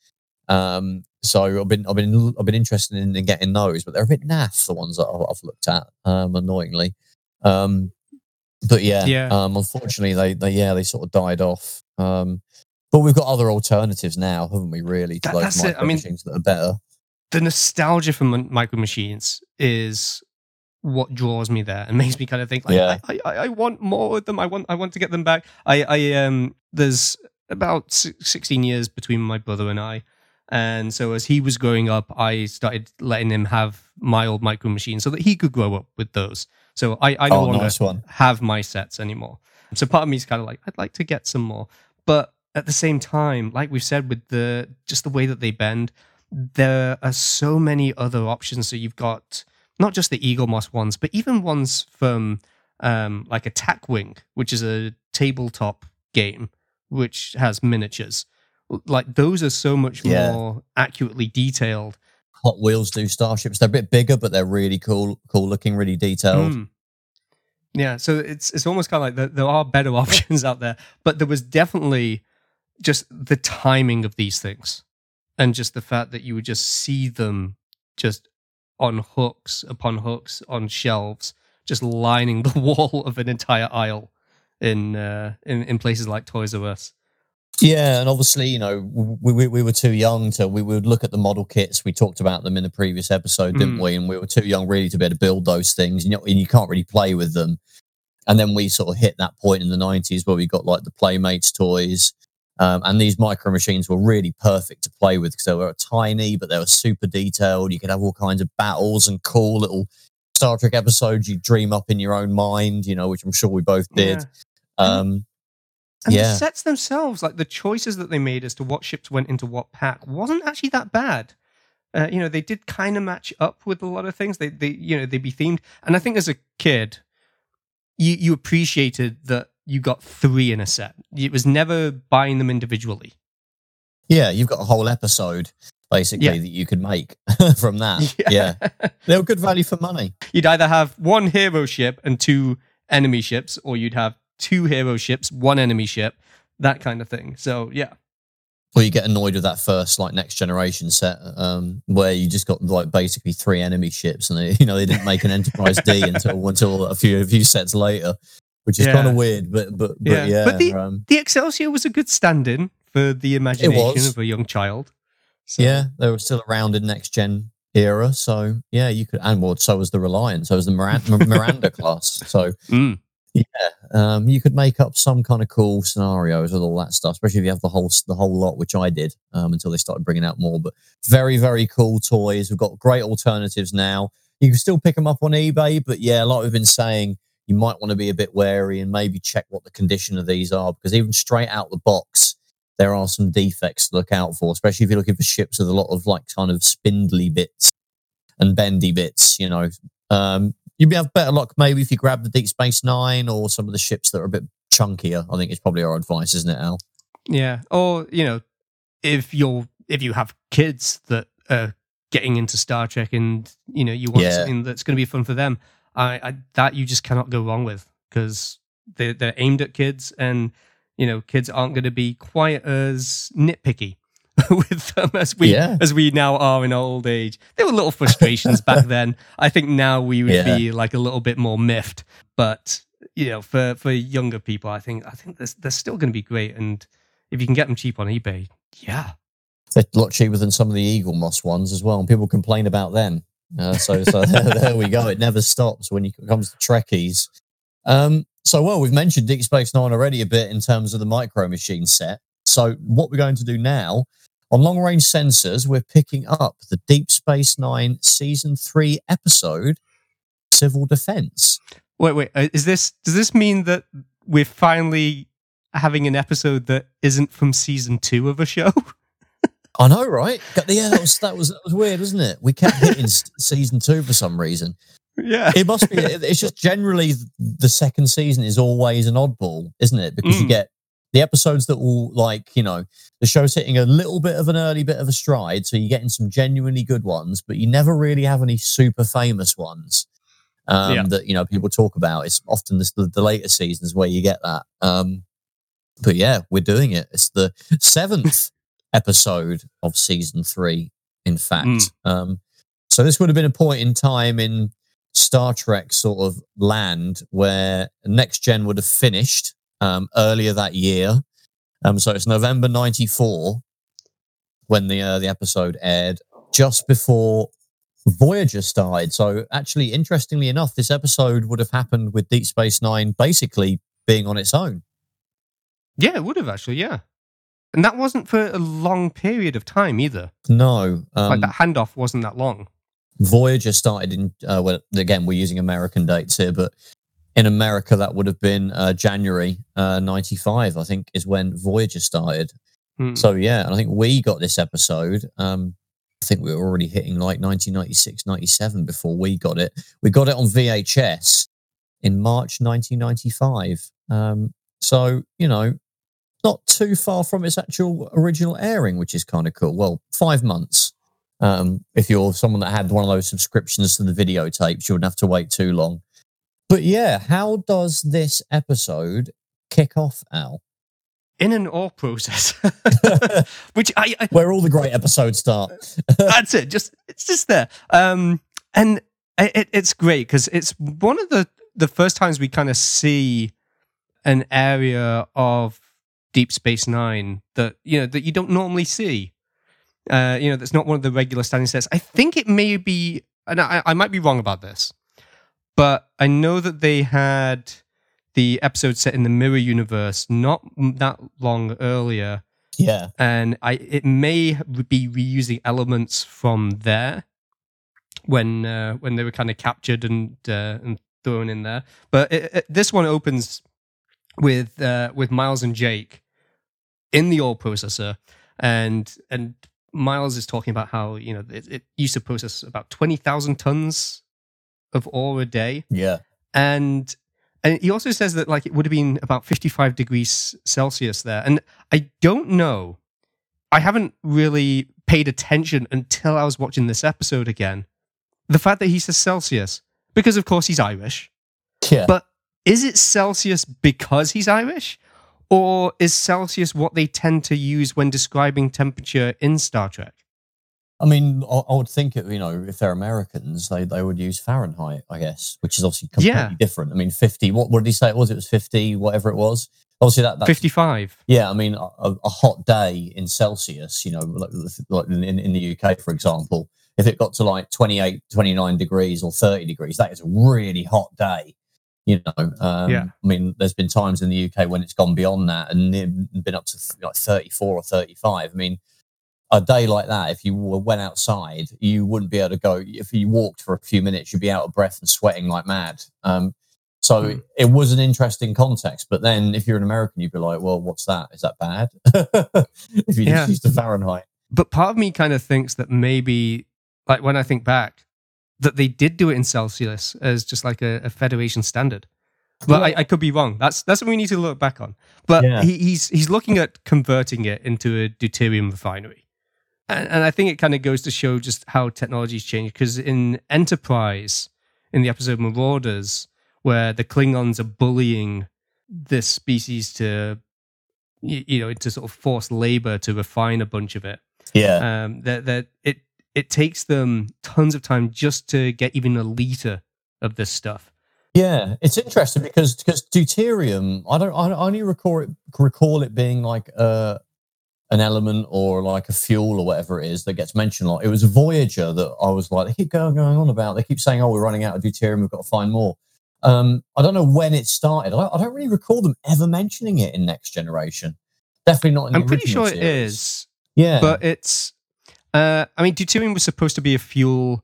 Um, so I've been I've been I've been interested in, in getting those, but they're a bit naff. The ones that I've, I've looked at, um, annoyingly. Um, but yeah, Yeah. Um, unfortunately, they they yeah they sort of died off. Um, but we've got other alternatives now, haven't we? Really, to That- those it. I micro mean- machines that are better. the nostalgia for micro machines is what draws me there and makes me kind of think like Yeah. I, I, I want more of them i want i want to get them back i i um there's about 16 years between my brother and i and so as he was growing up i started letting him have my old micro machines so that he could grow up with those so i i no Oh, longer nice one. have my sets anymore. So part of me is kind of like, I'd like to get some more. But at the same time, like we've said, with the just the way that they bend, there are so many other options. So you've got not just the Eaglemoss ones, but even ones from um, like Attack Wing, which is a tabletop game which has miniatures. Like those are so much Yeah. more accurately detailed. Hot Wheels do starships. They're a bit bigger, but they're really cool, cool looking, really detailed. Mm. Yeah, so it's it's almost kind of like there, there are better options out there, but there was definitely just the timing of these things, and just the fact that you would just see them just on hooks upon hooks on shelves, just lining the wall of an entire aisle in uh, in in places like Toys R Us. Yeah, and obviously, you know, we, we, we were too young to. We would look at the model kits. We talked about them in the previous episode, didn't Mm. we? And we were too young really to be able to build those things. You know, and you can't really play with them. And then we sort of hit that point in the nineties where we got like the Playmates toys, um, and these micro machines were really perfect to play with because they were tiny, but they were super detailed. You could have all kinds of battles and cool little Star Trek episodes you dream up in your own mind. You know, which I'm sure we both did. Yeah. Um, And Yeah. the sets themselves, like the choices that they made as to what ships went into what pack, wasn't actually that bad. Uh, you know, they did kind of match up with a lot of things. They, they, you know, they'd be themed. And I think as a kid, you you appreciated that you got three in a set. It was never buying them individually. Yeah, you've got a whole episode basically Yeah. that you could make from that. Yeah. They were good value for money. you'd either have one hero ship and two enemy ships, or you'd have two hero ships, one enemy ship, that kind of thing. So yeah, Or you get annoyed with that first like next generation set um, where you just got like basically three enemy ships and they, you know they didn't make an Enterprise D until until a few a few sets later, which is Yeah. kind of weird. But but but Yeah. yeah, But the- um, the Excelsior was a good stand-in for the imagination of a young child. So- yeah, they were still around in next gen era. So yeah, you could and well, so was the Reliant, so was the Miranda, Miranda class. So Mm. Um, you could make up some kind of cool scenarios with all that stuff, especially if you have the whole the whole lot, which I did um, until they started bringing out more. But very very cool toys. We've got great alternatives now. You can still pick them up on eBay, but yeah, like we've been saying, you might want to be a bit wary and maybe check what the condition of these are because even straight out the box, there are some defects to look out for, especially if you're looking for ships with a lot of like kind of spindly bits and bendy bits. You know, um, you'd have better luck maybe if you grab the Deep Space Nine or some of the ships that are a bit chunkier. I think it's probably our advice, isn't it, Al? Yeah. Or, you know, if you're if you have kids that are getting into Star Trek and, you know, you want Yeah. something that's gonna be fun for them, I, I that you just cannot go wrong with because they're they're aimed at kids and you know, kids aren't gonna be quite as nitpicky with them as we Yeah. as we now are in our old age. There were little frustrations back then. I think now we would Yeah. be like a little bit more miffed. But you know, for for younger people, I think I think they're, they're still going to be great. And if you can get them cheap on eBay, yeah, They're a lot cheaper than some of the Eaglemoss ones as well, and people complain about them. Uh, so, so there, we go. It never stops when it comes to Trekkies. Um, so, well, we've mentioned Deep Space Nine already a bit in terms of the Micro Machine set. So what we're going to do now on long range sensors, we're picking up the Deep Space Nine season three episode, Civil Defense. Wait, wait. uh, Is this does this mean that we're finally having an episode that isn't from season two of a show? I know, right? Yeah, that was that was that was weird, wasn't it? We kept hitting season two for some reason. yeah. It must be. It's just generally the second season is always an oddball, isn't it? Because you Mm. get the episodes that will like you know the show's hitting a little bit of an early bit of a stride, so you're getting some genuinely good ones, but you never really have any super famous ones um, Yeah. that you know people talk about. It's often this, the, the later seasons where you get that. Um, but yeah, we're doing it. It's the seventh episode of season three, in fact. Mm. Um, so this would have been a point in time in Star Trek sort of land where Next Gen would have finished um, earlier that year. Um, so it's November '94 when the uh, the episode aired, just before Voyager started. So actually, interestingly enough, this episode would have happened with Deep Space Nine basically being on its own. Yeah, it would have actually, yeah. And that wasn't for a long period of time either. No, um, like that handoff wasn't that long. Voyager started in uh, well again we're using American dates here, but in America that would have been uh, January uh, '95, I think, is when Voyager started. Hmm. So yeah, and I think we got this episode. Um, I think we were already hitting like 1996, 97 before we got it. We got it on VHS in March 1995. Um, so you know, not too far from its actual original airing, which is kind of cool. Well, five months. Um, if you're someone that had one of those subscriptions to the videotapes, you wouldn't have to wait too long. But yeah, how does this episode kick off, Al? in an ore process, which I, I Where all the great episodes start. that's it. Just it's just there. Um, and it, it's great because it's one of the the first times we kind of see an area of Deep Space Nine that you know that you don't normally see. Uh, you know, that's not one of the regular standing sets. I think it may be, and I, I might be wrong about this, but I know that they had the episode set in the Mirror Universe not that long earlier Yeah. and I it may be reusing elements from there when uh, when they were kind of captured and uh, and thrown in there. But it, it- this one opens with uh, with Miles and Jake in the oil processor, and and Miles is talking about how you know it, it used to process about twenty thousand tons of ore a day, Yeah. and and he also says that like it would have been about 55 degrees celsius there. And i don't know. I haven't really paid attention until i was watching this episode again the fact that he says celsius because of course he's irish. Yeah. but is it celsius because he's irish? Or is celsius what they tend to use when describing temperature in star trek I mean, I, I would think, it, you know, if they're Americans, they, they would use Fahrenheit, I guess, which is obviously completely Yeah. different. I mean, 50, what, what did he say it was? It was 50, whatever it was. Obviously, that, that's 55 Yeah, I mean, a, a hot day in Celsius, you know, like, like in, in the UK, for example, if it got to like 28, 29 degrees or 30 degrees, that is a really hot day. You know, um, Yeah. I mean, there's been times in the UK when it's gone beyond that and been up to like 34 or 35. I mean, a day like that, if you went outside, you wouldn't be able to go. If you walked for a few minutes, you'd be out of breath and sweating like mad. Um, so Hmm. it was an interesting context. But then, if you're an American, you'd be like, "Well, what's that? Is that bad?" if you just Yeah. use the Fahrenheit, but part of me kind of thinks that maybe like when i think back that they did do it in celsius as just like a, a federation standard but I, I could be wrong that's that's what we need to look back on but Yeah. he, he's he's looking at converting it into a deuterium refinery and, and i think it kind of goes to show just how technology's changed because in enterprise in the episode marauders where the klingons are bullying this species to you, you know into sort of forced labor to refine a bunch of it yeah, um, that that it it takes them tons of time just to get even a liter of this stuff. yeah, it's interesting because because deuterium, I don't, I only recall it recall it being like a an element or like a fuel or whatever it is that gets mentioned. Like it was Voyager that I was like, they keep going going on about. They keep saying, "Oh, we're running out of deuterium. We've got to find more." Um, I don't know when it started. I don't, I don't really recall them ever mentioning it in Next Generation. Definitely not. In the I'm pretty sure it series. is, Yeah, but it's. Uh, I mean, deuterium was supposed to be a fuel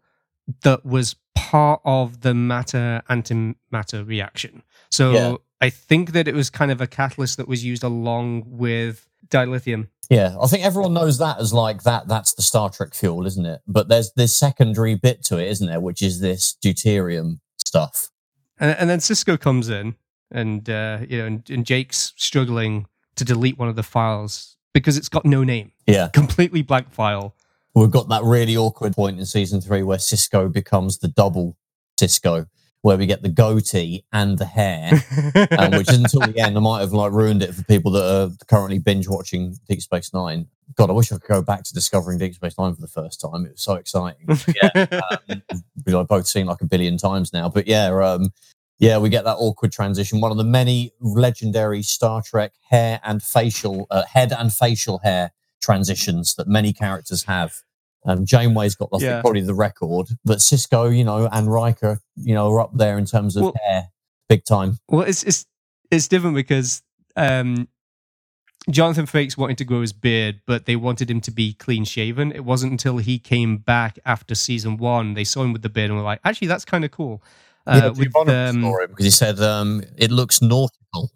that was part of the matter antimatter reaction. So Yeah. I think that it was kind of a catalyst that was used along with dilithium. Yeah. I think everyone knows that as like that. That's the Star Trek fuel, isn't it? But there's this secondary bit to it, isn't there? Which is this deuterium stuff. And, and then Sisko comes in, and uh, you know, and, and Jake's struggling to delete one of the files because it's got no name, Yeah, completely blank file. we've got that really awkward point in season three where Sisko becomes the double Sisko, where we get the goatee and the hair. um, which is until the end. I might have like ruined it for people that are currently binge watching Deep Space Nine. God, I wish I could go back to discovering Deep Space Nine for the first time. It was so exciting. yeah, um, we've like, both seen like a billion times now. But yeah, um, yeah, we get that awkward transition. One of the many legendary Star Trek hair and facial uh, head and facial hair transitions that many characters have. Um, Janeway's got think, Yeah. probably the record, but Sisko, you know, and Riker, you know, are up there in terms of Well- hair, big time. Well, it's it's it's different because um, Jonathan Frakes wanted to grow his beard, but they wanted him to be clean shaven. It wasn't until he came back after season one they saw him with the beard and were like, actually, that's kind of cool. yeah, Uh, with, um, because he said um, it looks nautical.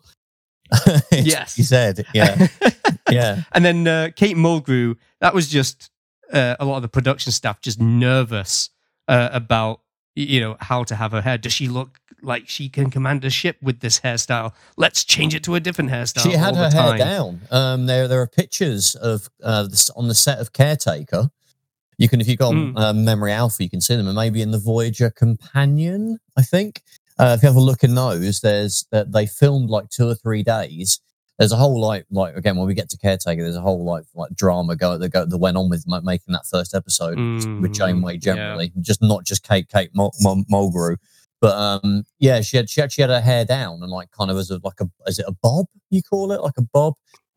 Yes. he said. Yeah, yeah, and then uh, Kate Mulgrew, that was just uh, a lot of the production staff just nervous uh, about you know how to have her hair. Does she look like she can command a ship with this hairstyle? Let's change it to a different hairstyle. she had her hair down. Um, there, there are pictures of uh, this, on the set of Caretaker. You can, if you go on Mm. uh, Memory Alpha, you can see them, and maybe in the Voyager Companion. I think uh, if you have a look in those, there's that they filmed like two or three days. There's a whole like like again when we get to Caretaker, there's a whole like like drama go that go that went on with ma- making that first episode. with Mm, Janeway yeah. generally, just not just Kate Kate Mul- Mul- Mulgrew, but um yeah, she had she actually had her hair down and like kind of as a like a is it a bob you call it like a bob?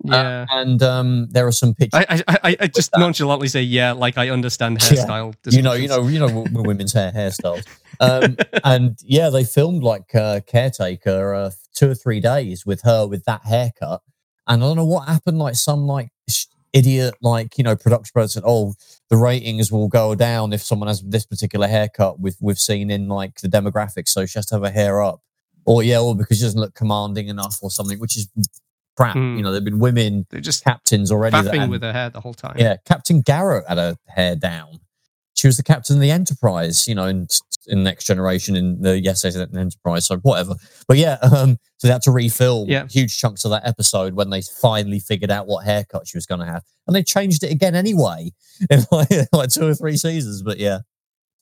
Uh, Yeah. and um there are some pictures. I, I, I, I just nonchalantly say yeah, like I understand Yeah. hairstyle. you know, you know, you know, women's hair hairstyles. Um, and yeah, they filmed like uh, caretaker uh, two or three days with her with that haircut. And I don't know what happened. Like some like sh- idiot, like you know, production person said, "Oh, the ratings will go down if someone has this particular haircut." We've we've seen in like the demographics, so she has to have her hair up, or yeah, or because she doesn't look commanding enough, or something, which is crap. Hmm. You know, there've been women They're just captains already that had- with her hair the whole time. yeah, Captain Garrett had her hair down. She was the captain of the Enterprise, you know, in, in Next Generation, in the Yes, Enterprise, so whatever. But yeah, um, so they had to refilm Yeah. huge chunks of that episode when they finally figured out what haircut she was going to have. And they changed it again anyway in like, like two or three seasons. But yeah.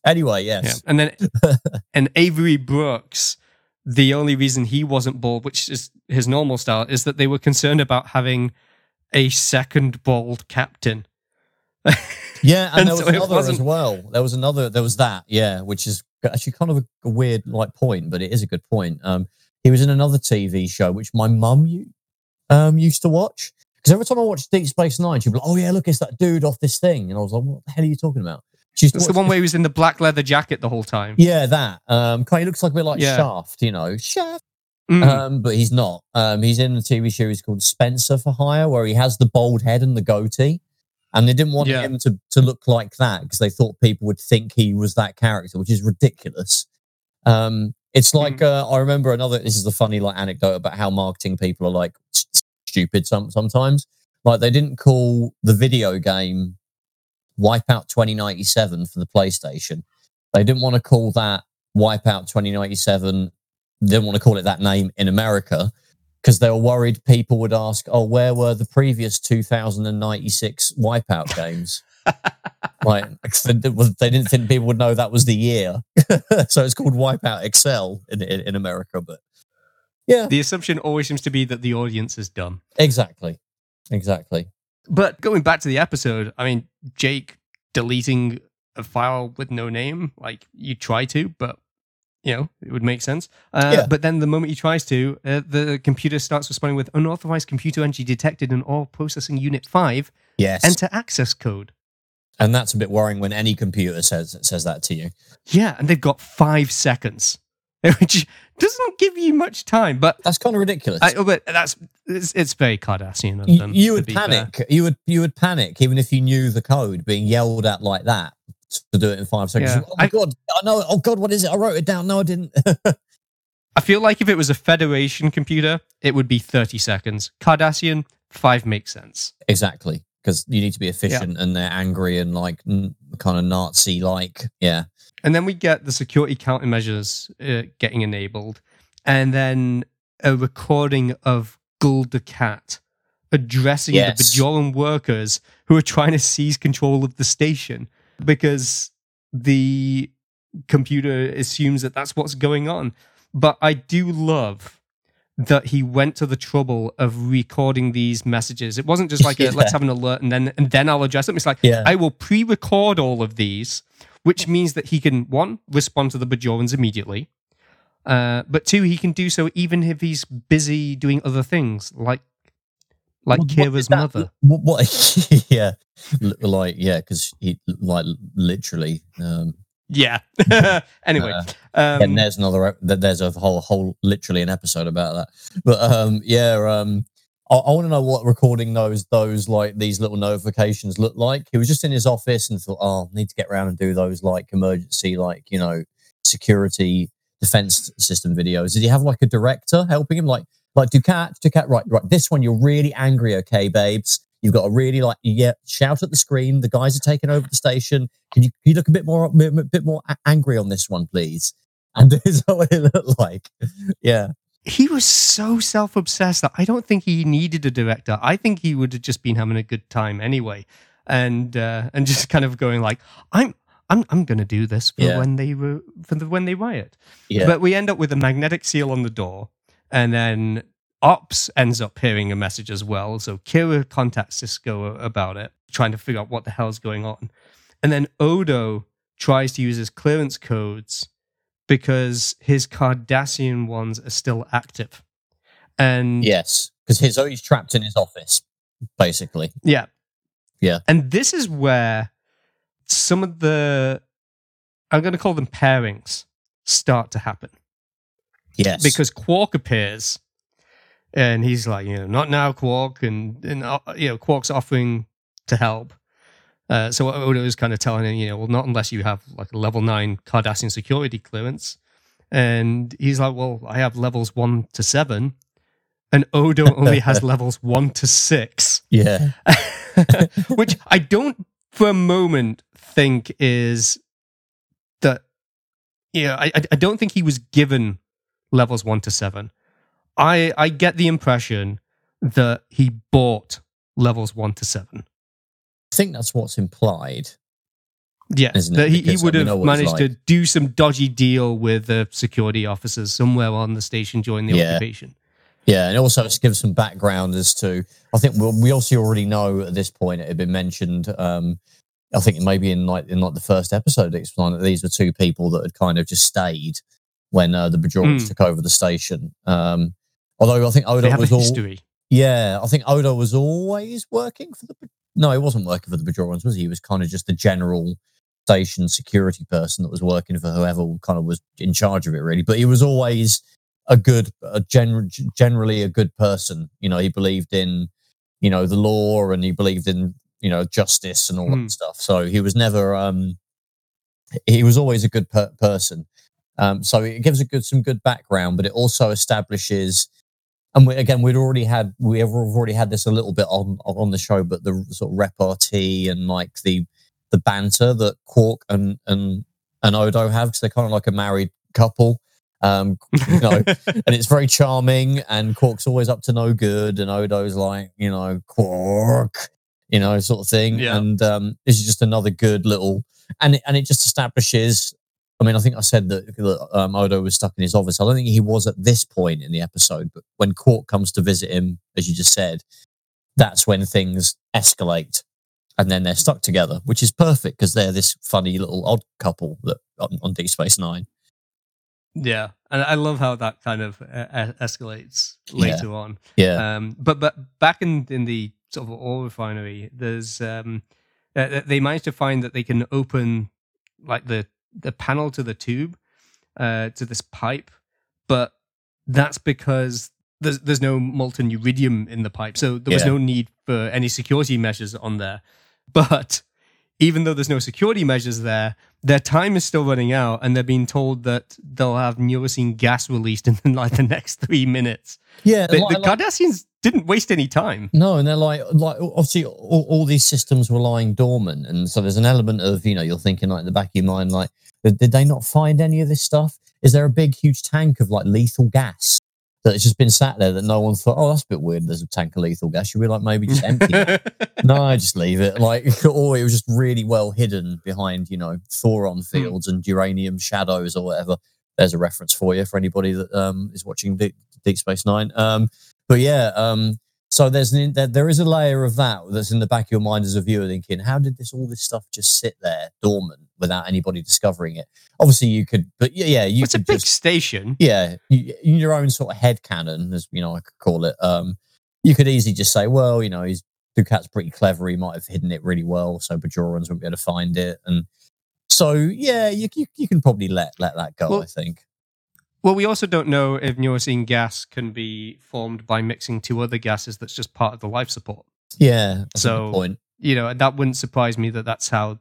Anyway, Yeah. yes. And then and Avery Brooks, the only reason he wasn't bald, which is his normal style, is that they were concerned about having a second bald captain. Yeah, and, And there so was another as well. There was another. There was that. Yeah, which is actually kind of a, a weird like point, but it is a good point. Um, he was in another TV show which my mum um used to watch because every time I watched Deep Space Nine, she'd be like, "Oh yeah, look, it's that dude off this thing," and I was like, "What the hell are you talking about?" She's It's the one where he was in the black leather jacket the whole time. Yeah, that. Um, kind of looks like a bit like Yeah. Shaft, you know, Shaft. Mm. Um, but he's not. Um, he's in a TV series called Spenser for Hire, where he has the bald head and the goatee. And they didn't want Yeah. him to, to look like that because they thought people would think he was that character, which is ridiculous. Um, it's like uh, I remember another. This is a funny like anecdote about how marketing people are like s- s- stupid. Some sometimes like they didn't call the video game Wipeout 2097 for the PlayStation. They didn't want to call that Wipeout 2097. They didn't want to call it that name in America because they were worried people would ask, "Oh, where were the previous 2096 Wipeout games?" like they didn't they didn't think people would know that was the year, so it's called Wipeout XL in, in in America. But yeah, The assumption always seems to be that the audience is dumb. exactly, exactly. But going back to the episode, I mean, Jake deleting a file with no name, like you try to, but you know, it would make sense. Uh, Yeah. But then the moment he tries to, uh, the computer starts responding with unauthorized computer entry detected in all processing unit five. Yes, Enter access code. and that's a bit worrying when any computer says says that to you. Yeah, and they've got five seconds. which doesn't give you much time. But That's kind of ridiculous. I, but that's it's, it's very Cardassian of you, them. you to would fair. panic. You would you would panic even if you knew the code being yelled at like that to do it in five seconds. Yeah. Oh my I- god! I know. Oh god, what is it? I wrote it down. No, I didn't. I feel like if it was a Federation computer, it would be 30 seconds. Cardassian, five makes sense. exactly because you need to be efficient, and they're angry and like n- kind of Nazi like. Yeah. And then we get the security countermeasures uh, getting enabled, and then a recording of Gul Dukat addressing Yes. the Bajoran workers who are trying to seize control of the station because the computer assumes that that's what's going on. But I do love that he went to the trouble of recording these messages. It wasn't just like a, let's have an alert and then and then I'll address them. It's like Yeah. I will pre-record all of these, which means that he can one respond to the Bajorans immediately, uh, but two he can do so even if he's busy doing other things like like What- what Kira's is that? mother. What? what yeah. Like yeah, because he like literally. Um, Yeah. anyway, um, and there's another there's a whole whole literally an episode about that but um yeah um i, I want to know what recording those those like these little notifications look like he was just in his office and thought oh I need to get around and do those like emergency like you know security defense system videos did he have like a director helping him like like Dukat Dukat right right this one you're really angry okay babes You've got to really like yeah, shout at the screen. The guys are taking over the station. Can you, can you look a bit more a bit, more angry on this one, please? And this is what it looked like. Yeah, he was so self-obsessed that I don't think he needed a director. I think he would have just been having a good time anyway, and uh, and just kind of going like, I'm I'm I'm going to do this for Yeah. when they were for the, when they riot. yeah, But we end up with a magnetic seal on the door, and then Ops ends up hearing a message as well. So Kira contacts Sisko about it, trying to figure out what the hell's going on. And then Odo tries to use his clearance codes because his Cardassian ones are still active. And yes, because he's he's trapped in his office, basically. yeah. Yeah. And this is where some of the, I'm going to call them pairings, start to happen. Yes, because Quark appears, and he's like, you know, not now, Quark, and and uh, you know, Quark's offering to help. Uh, so Odo is kind of telling him, you know, well, not unless you have like a level nine Cardassian security clearance. And he's like, well, I have levels one to seven, and Odo only has levels one to six yeah, which I don't for a moment think is that yeah I I- I don't think he was given levels one to seven. I I get the impression that he bought levels one to seven. I think that's what's implied. Yeah, that he, he would have know what it's managed to do some dodgy deal with the security officers somewhere on the station during the Yeah. occupation. Yeah, and also to give some background as to, I think we we also already know at this point it had been mentioned. Um, I think maybe in like in like the first episode, it explained that these were two people that had kind of just stayed when uh, the Bajorans Mm. took over the station. Um, although I think Odo was all yeah, I think Odo was always working for the. No, he wasn't working for the Bajorans, was he? He was kind of just the general station security person that was working for whoever kind of was in charge of it, really. But he was always a good, a gen- generally a good person. You know, he believed in, you know, the law and he believed in, you know, justice and all Hmm. that stuff. So he was never, um, he was always a good per- person. Um, so it gives a good, some good background, but it also establishes and we, again, we'd already had we have already had this a little bit on on the show, but the sort of repartee and like the the banter that Quark and and and Odo have because they're kind of like a married couple, um, you know, and it's very charming. And Quark's always up to no good, and Odo's like, you know, Quark, you know, sort of thing. Yeah. And um, this is just another good little, and it, and it just establishes. I mean, I think I said that, that um, Odo was stuck in his office. I don't think he was at this point in the episode, but when Quark comes to visit him, as you just said, that's when things escalate, and then they're stuck together, which is perfect because they're this funny little odd couple that on, on Deep Space Nine. Yeah, and I love how that kind of uh, uh, escalates later on. Yeah, Um, but but back in in the sort of oil refinery, there's um, uh, they managed to find that they can open like the the panel to the tube, uh, to this pipe, but that's because there's there's no molten uridium in the pipe, so there was Yeah. no need for any security measures on there. But even though there's no security measures there, their time is still running out, and they're being told that they'll have Neurocine gas released in like the next three minutes. Yeah, The, the like- Cardassians didn't waste any time. No, and they're like, like obviously, all, all these systems were lying dormant, and so there's an element of you know you're thinking like in the back of your mind, like, did, did they not find any of this stuff? Is there a big, huge tank of like lethal gas that has just been sat there that no one thought, oh, that's a bit weird. There's a tank of lethal gas. Should we like maybe just empty? it? no, I just leave it. Like, or it was just really well hidden behind, you know, Thoron fields and uranium shadows or whatever. There's a reference for you for anybody that um, is watching Deep, Deep Space Nine. Um, but yeah, um, so there's an, there, there is a layer of that that's in the back of your mind as a viewer, thinking, how did this all this stuff just sit there dormant without anybody discovering it? Obviously, you could, but yeah, yeah you it's a could big just station. yeah, you, in your own sort of head canon, as you know, I could call it. Um, you could easily just say, well, you know, he's Dukat's pretty clever. He might have hidden it really well, so Bajorans won't be able to find it. And so, yeah, you you, you can probably let let that go. Well, I think. Well, we also don't know if Neurocine gas can be formed by mixing two other gases that's just part of the life support. Yeah, that's a So- good point. You know, that wouldn't surprise me that that's how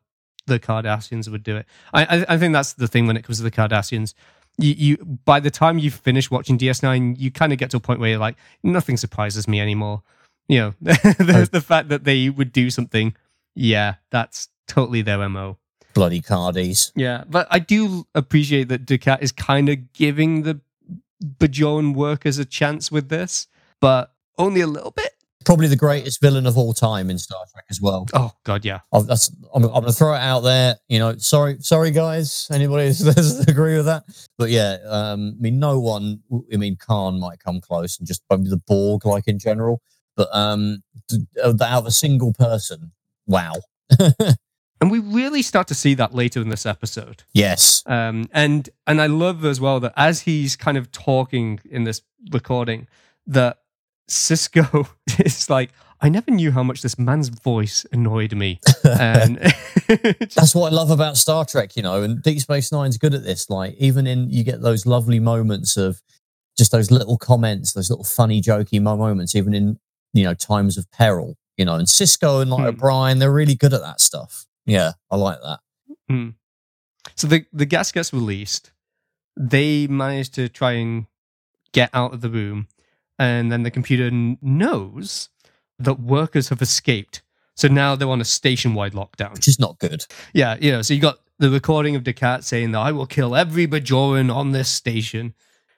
the Cardassians would do it. I, I, I think that's the thing when it comes to the Cardassians. You, you by the time you finish watching DS9, you kind of get to a point where you're like, nothing surprises me anymore. You know, the, the fact that they would do something, yeah, that's totally their mo. Bloody Cardies. Yeah, but I do appreciate that Dukat is kind of giving the Bajoran workers a chance with this, but only a little bit. Probably the greatest villain of all time in Star Trek as well. Oh God, yeah. I'm, I'm going to throw it out there. You know, sorry, sorry, guys. Anybody that agree with that? But yeah, um, I mean, no one. I mean, Khan might come close, and just probably the Borg, like in general. But um, th- out of a single person, wow. And we really start to see that later in this episode. yes, Um, and and I love as well that as he's kind of talking in this recording, that Sisko is like, I never knew how much this man's voice annoyed me. And that's what I love about Star Trek. You know, and Deep Space Nine's good at this. Like, even in you get those lovely moments of just those little comments, those little funny, jokey moments, even in you know times of peril. You know, and Sisko and like Hmm. O'Brien, they're really good at that stuff. Yeah, I like that. so the, the gas gets released. They manage to try and get out of the room. And then the computer n- knows that workers have escaped. So now they're on a station wide lockdown. which is not good. Yeah, you know, so you got the recording of Dukat saying that I will kill every Bajoran on this station.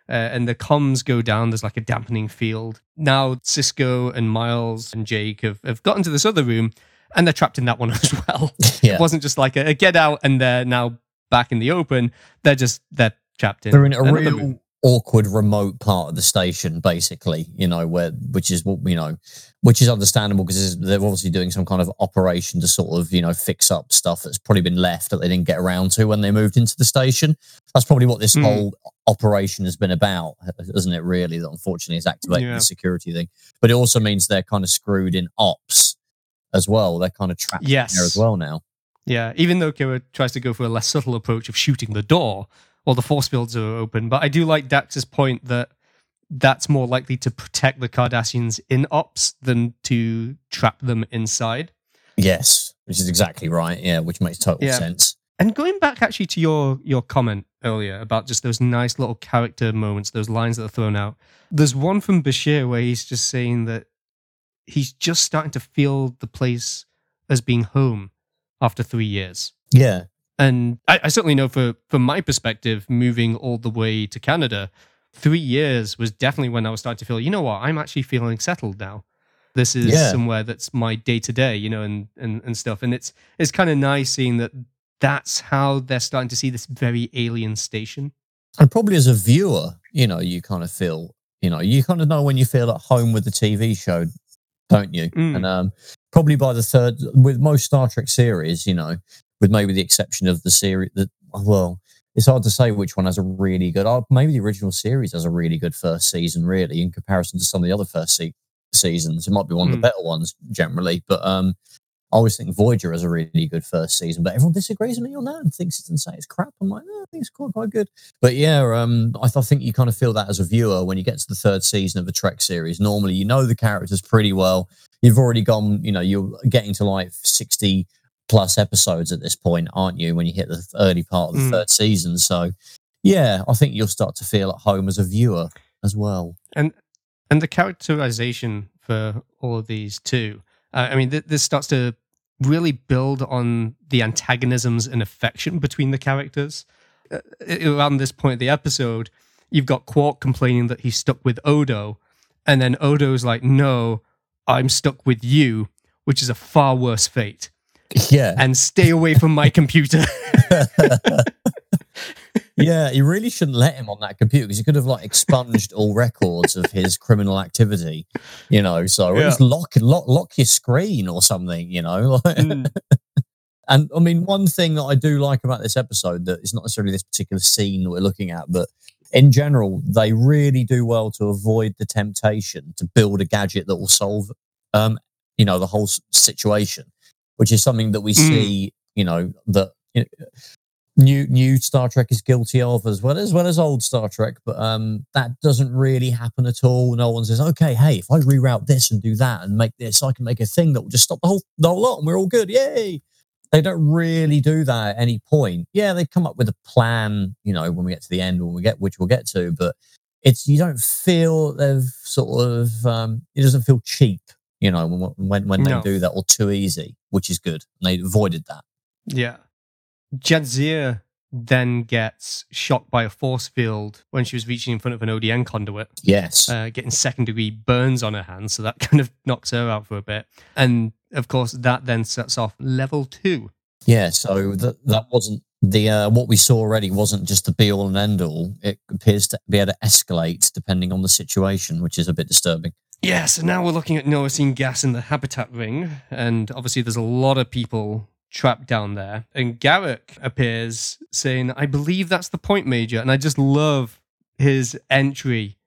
Uh, and the comms go down. There's like a dampening field. Now Sisko and Miles and Jake have, have gotten to this other room and they're trapped in that one as well. Yeah. It wasn't just like a, a get out and they're now back in the open. They're just, they're trapped in. They're in a real room. awkward remote part of the station, basically. You know, where which is what you know, which is understandable because they're obviously doing some kind of operation to sort of you know fix up stuff that's probably been left that they didn't get around to when they moved into the station. That's probably what this Hmm. whole operation has been about, isn't it? Really, that unfortunately is activated Yeah. the security thing, but it also means they're kind of screwed in ops as well. They're kind of trapped in Yes. there as well now. Yeah, even though Kira tries to go for a less subtle approach of shooting the door while the force fields are open. But I do like Dax's point that that's more likely to protect the Cardassians in ops than to trap them inside. Yes, which is exactly right. Yeah, which makes total Yeah. sense. And going back actually to your your comment earlier about just those nice little character moments, those lines that are thrown out. There's one from Bashir where he's just saying that he's just starting to feel the place as being home after three years. Yeah, And I, I certainly know for from my perspective, moving all the way to Canada, three years was definitely when I was starting to feel, you know what, I'm actually feeling settled now. This is Yeah. somewhere that's my day to day, you know, and, and and stuff. And it's it's kind of nice seeing that that's how they're starting to see this very alien station. and probably as a viewer, you know, you kind of feel, you know, you kind of know when you feel at home with the TV show, don't you? Mm. And um, probably by the third, with most Star Trek series, you know, with maybe the exception of the series that, well, it's hard to say which one has a really good. Oh, maybe the original series has a really good first season, really, in comparison to some of the other first se- seasons. It might be one of Mm. the better ones generally, but um, I always think Voyager has a really good first season, but everyone disagrees with me on that and thinks it's and say it's crap. I'm like, no, I think it's quite quite good. But yeah, um, I, th- I think you kind of feel that as a viewer when you get to the third season of a Trek series. Normally, you know the characters pretty well. You've already gone, you know, you're getting to like sixty plus episodes at this point, aren't you? When you hit the early part of the Mm. third season, so yeah, I think you'll start to feel at home as a viewer as well. and and the characterization for all of these too. Uh, I mean, th- this starts to really build on the antagonisms and affection between the characters. Uh, around this point of the episode, you've got Quark complaining that he's stuck with Odo, and then Odo's like, "No, I'm stuck with you," which is a far worse fate. Yeah, And stay away from my computer. yeah, you really shouldn't let him on that computer because he could have like expunged all records of his criminal activity, you know. So Yeah. just lock lock lock your screen or something, you know. Mm. and I mean, one thing that I do like about this episode that is not necessarily this particular scene that we're looking at, but in general, they really do well to avoid the temptation to build a gadget that will solve, um, you know, the whole situation, which is something that we Mm. see, you know, that you know, new new Star Trek is guilty of as well as well as old Star Trek, but um, that doesn't really happen at all. No one says, "Okay, hey, if I reroute this and do that and make this, I can make a thing that will just stop the whole the whole lot, and we're all good, yay!" They don't really do that at any point. Yeah, they come up with a plan, you know, when we get to the end, when we get which we'll get to, but it's you don't feel they've sort of um, it doesn't feel cheap, you know, when when, when they No. do that or too easy, which is good. And they avoided that. Yeah. Jadzia then gets shocked by a force field when she was reaching in front of an ODN conduit, Yes. uh, getting second degree burns on her hand. So that kind of knocks her out for a bit. And of course, that then sets off level two. Yeah, so that that wasn't the uh, what we saw already wasn't just the be all and end all. It appears to be able to escalate depending on the situation, which is a bit disturbing. Yeah, so now we're looking at Neurocine gas in the habitat ring. And obviously, there's a lot of people trapped down there. And Garak appears saying, I believe that's the point, Major. And I just love his entry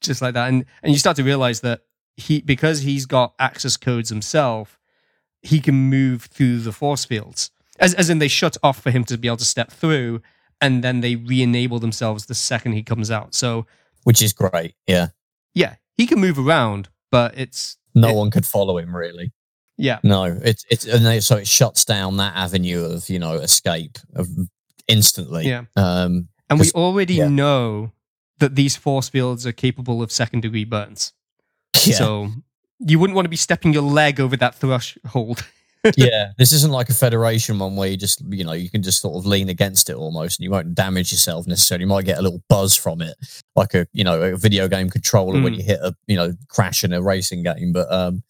just like that. And and you start to realize that he because he's got access codes himself, he can move through the force fields. As as in they shut off for him to be able to step through, and then they re-enable themselves the second he comes out. So Which is great. Yeah. yeah, he can move around, but it's No It- one could follow him really. Yeah. No, it's it's and they, so it shuts down that avenue of you know escape of instantly. Yeah. Um. And we already yeah. know that these force fields are capable of second degree burns. Yeah. So you wouldn't want to be stepping your leg over that threshold. yeah. This isn't like a federation one where you just you know you can just sort of lean against it almost, and you won't damage yourself necessarily. You might get a little buzz from it, like a you know a video game controller when Mm. you hit a you know crash in a racing game. But um,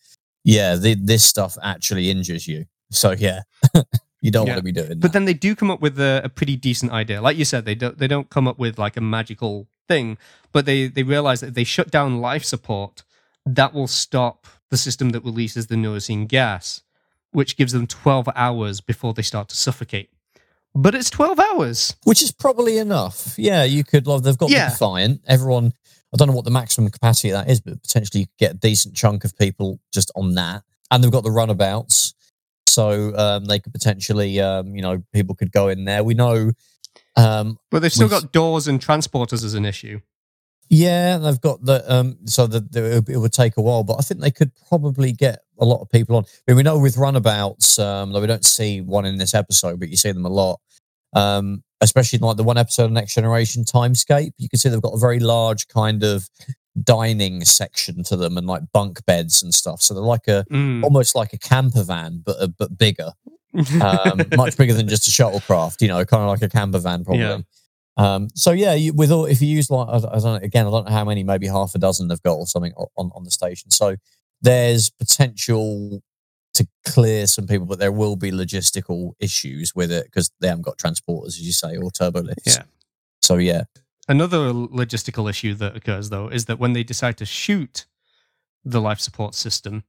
yeah, the, this stuff actually injures you. So yeah, you don't Yeah. want to be doing that. But then they do come up with a, a pretty decent idea. Like you said, they don't they don't come up with like a magical thing, but they they realize that if they shut down life support, that will stop the system that releases the Neurocine gas, which gives them 12 hours before they start to suffocate. But it's 12 hours. which is probably enough. Yeah, you could. Like, they've got Yeah. the Defiant. Everyone, I don't know what the maximum capacity of that is, but potentially you could get a decent chunk of people just on that. And they've got the runabouts, so um, they could potentially, um, you know, people could go in there. We know, um, But they've still got doors and transporters as an issue. yeah, they've got the, um, so that the, it would take a while, but I think they could probably get a lot of people on. I mean, we know with runabouts, um, though we don't see one in this episode, but you see them a lot. Um, especially like the one episode of Next Generation Timescape, you can see they've got a very large kind of dining section to them and like bunk beds and stuff. So they're like a Mm. almost like a camper van, but uh, but bigger, um, much bigger than just a shuttlecraft. You know, kind of like a camper van, probably. Yeah. Um, so yeah, you, with all if you use like I, I don't know, again, I don't know how many, maybe half a dozen they've got or something on on the station. So there's potential to clear some people, but there will be logistical issues with it because they haven't got transporters, as you say, or turbo lifts. Yeah. So yeah, Another logistical issue that occurs, though, is that when they decide to shoot the life support system,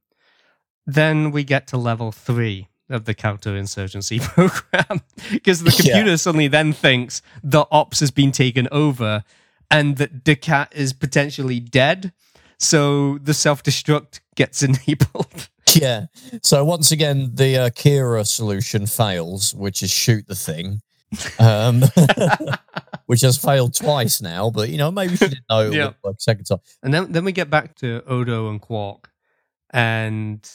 then we get to level three of the counterinsurgency program because the Yeah. computer suddenly then thinks the ops has been taken over and that Dukat is potentially dead. So the self destruct gets enabled. Yeah. So once again, the uh, Kira solution fails, which is shoot the thing, um, which has failed twice now. But you know, maybe she didn't know it Yeah. would second time. And then, then we get back to Odo and Quark, and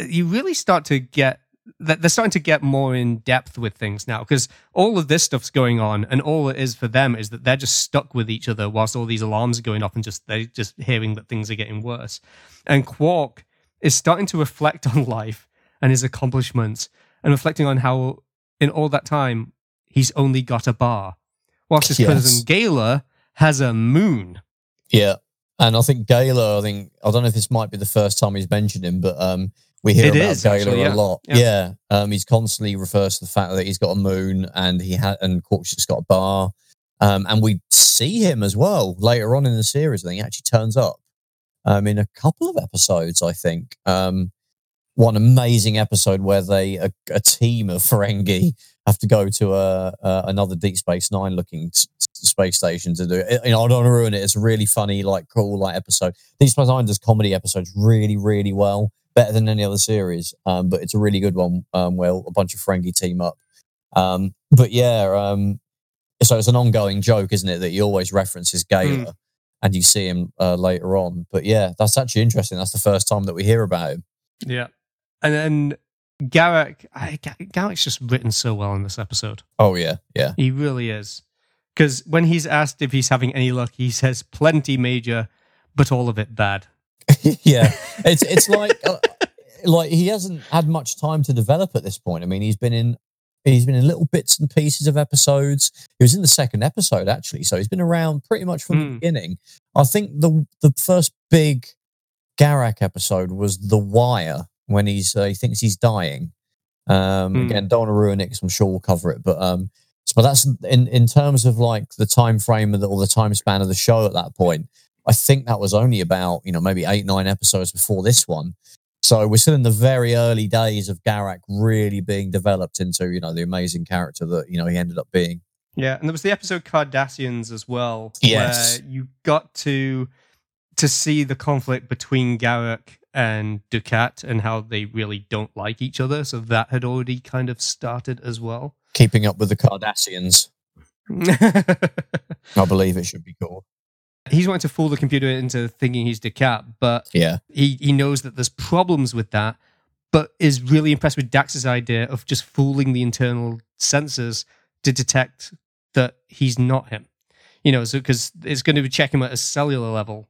you really start to get that they're starting to get more in depth with things now because all of this stuff's going on, and all it is for them is that they're just stuck with each other whilst all these alarms are going off, and just they're just hearing that things are getting worse. And Quark is starting to reflect on life and his accomplishments, and reflecting on how in all that time he's only got a bar, whilst his Yes. cousin Gaila has a moon. Yeah. And I think Gaila, I think I don't know if this might be the first time he's mentioned him, but um we hear It about is, Gaila actually, a lot. Yeah. Yeah. Um he's constantly refers to the fact that he's got a moon and he had and just got a bar. Um and we see him as well later on in the series. I think he actually turns up um in a couple of episodes, I think. Um one amazing episode where they a, a team of Ferengi have to go to a, a another Deep Space Nine looking s- space station to do it. You know, I don't want to ruin it. It's a really funny, like cool, like episode. Deep Space Nine does comedy episodes really, really well, better than any other series. Um, but it's a really good one um, where a bunch of Ferengi team up. Um, but yeah, um, so it's an ongoing joke, isn't it, that he always references Gaila. And you see him uh, later on, but yeah, that's actually interesting. That's the first time that we hear about him. Yeah. And then Garak, I, Garak's just written so well in this episode. Oh yeah, yeah. He really is. Because when he's asked if he's having any luck, he says plenty major, but all of it bad. yeah, it's it's like uh, like he hasn't had much time to develop at this point. I mean, he's been in he's been in little bits and pieces of episodes. He was in the second episode actually, so he's been around pretty much from the Hmm. beginning. I think the the first big Garak episode was The Wire when he's uh, he thinks he's dying. Um, Hmm. Again, don't want to ruin it because I'm sure we'll cover it, but um, so- but that's in in terms of like the time frame of the, or the time span of the show at that point. I think that was only about, you know, maybe eight, nine episodes before this one. So we're still in the very early days of Garak really being developed into, you know, the amazing character that, you know, he ended up being. Yeah, and there was the episode Cardassians as well, Yes. where you got to to see the conflict between Garak and Dukat and how they really don't like each other. So that had already kind of started as well. Keeping up with the Cardassians, I believe it should be called. He's wanting to fool the computer into thinking he's Dukat, but Yeah. he, he knows that there's problems with that, but is really impressed with Dax's idea of just fooling the internal sensors to detect that he's not him. You know, so because it's going to check him at a cellular level.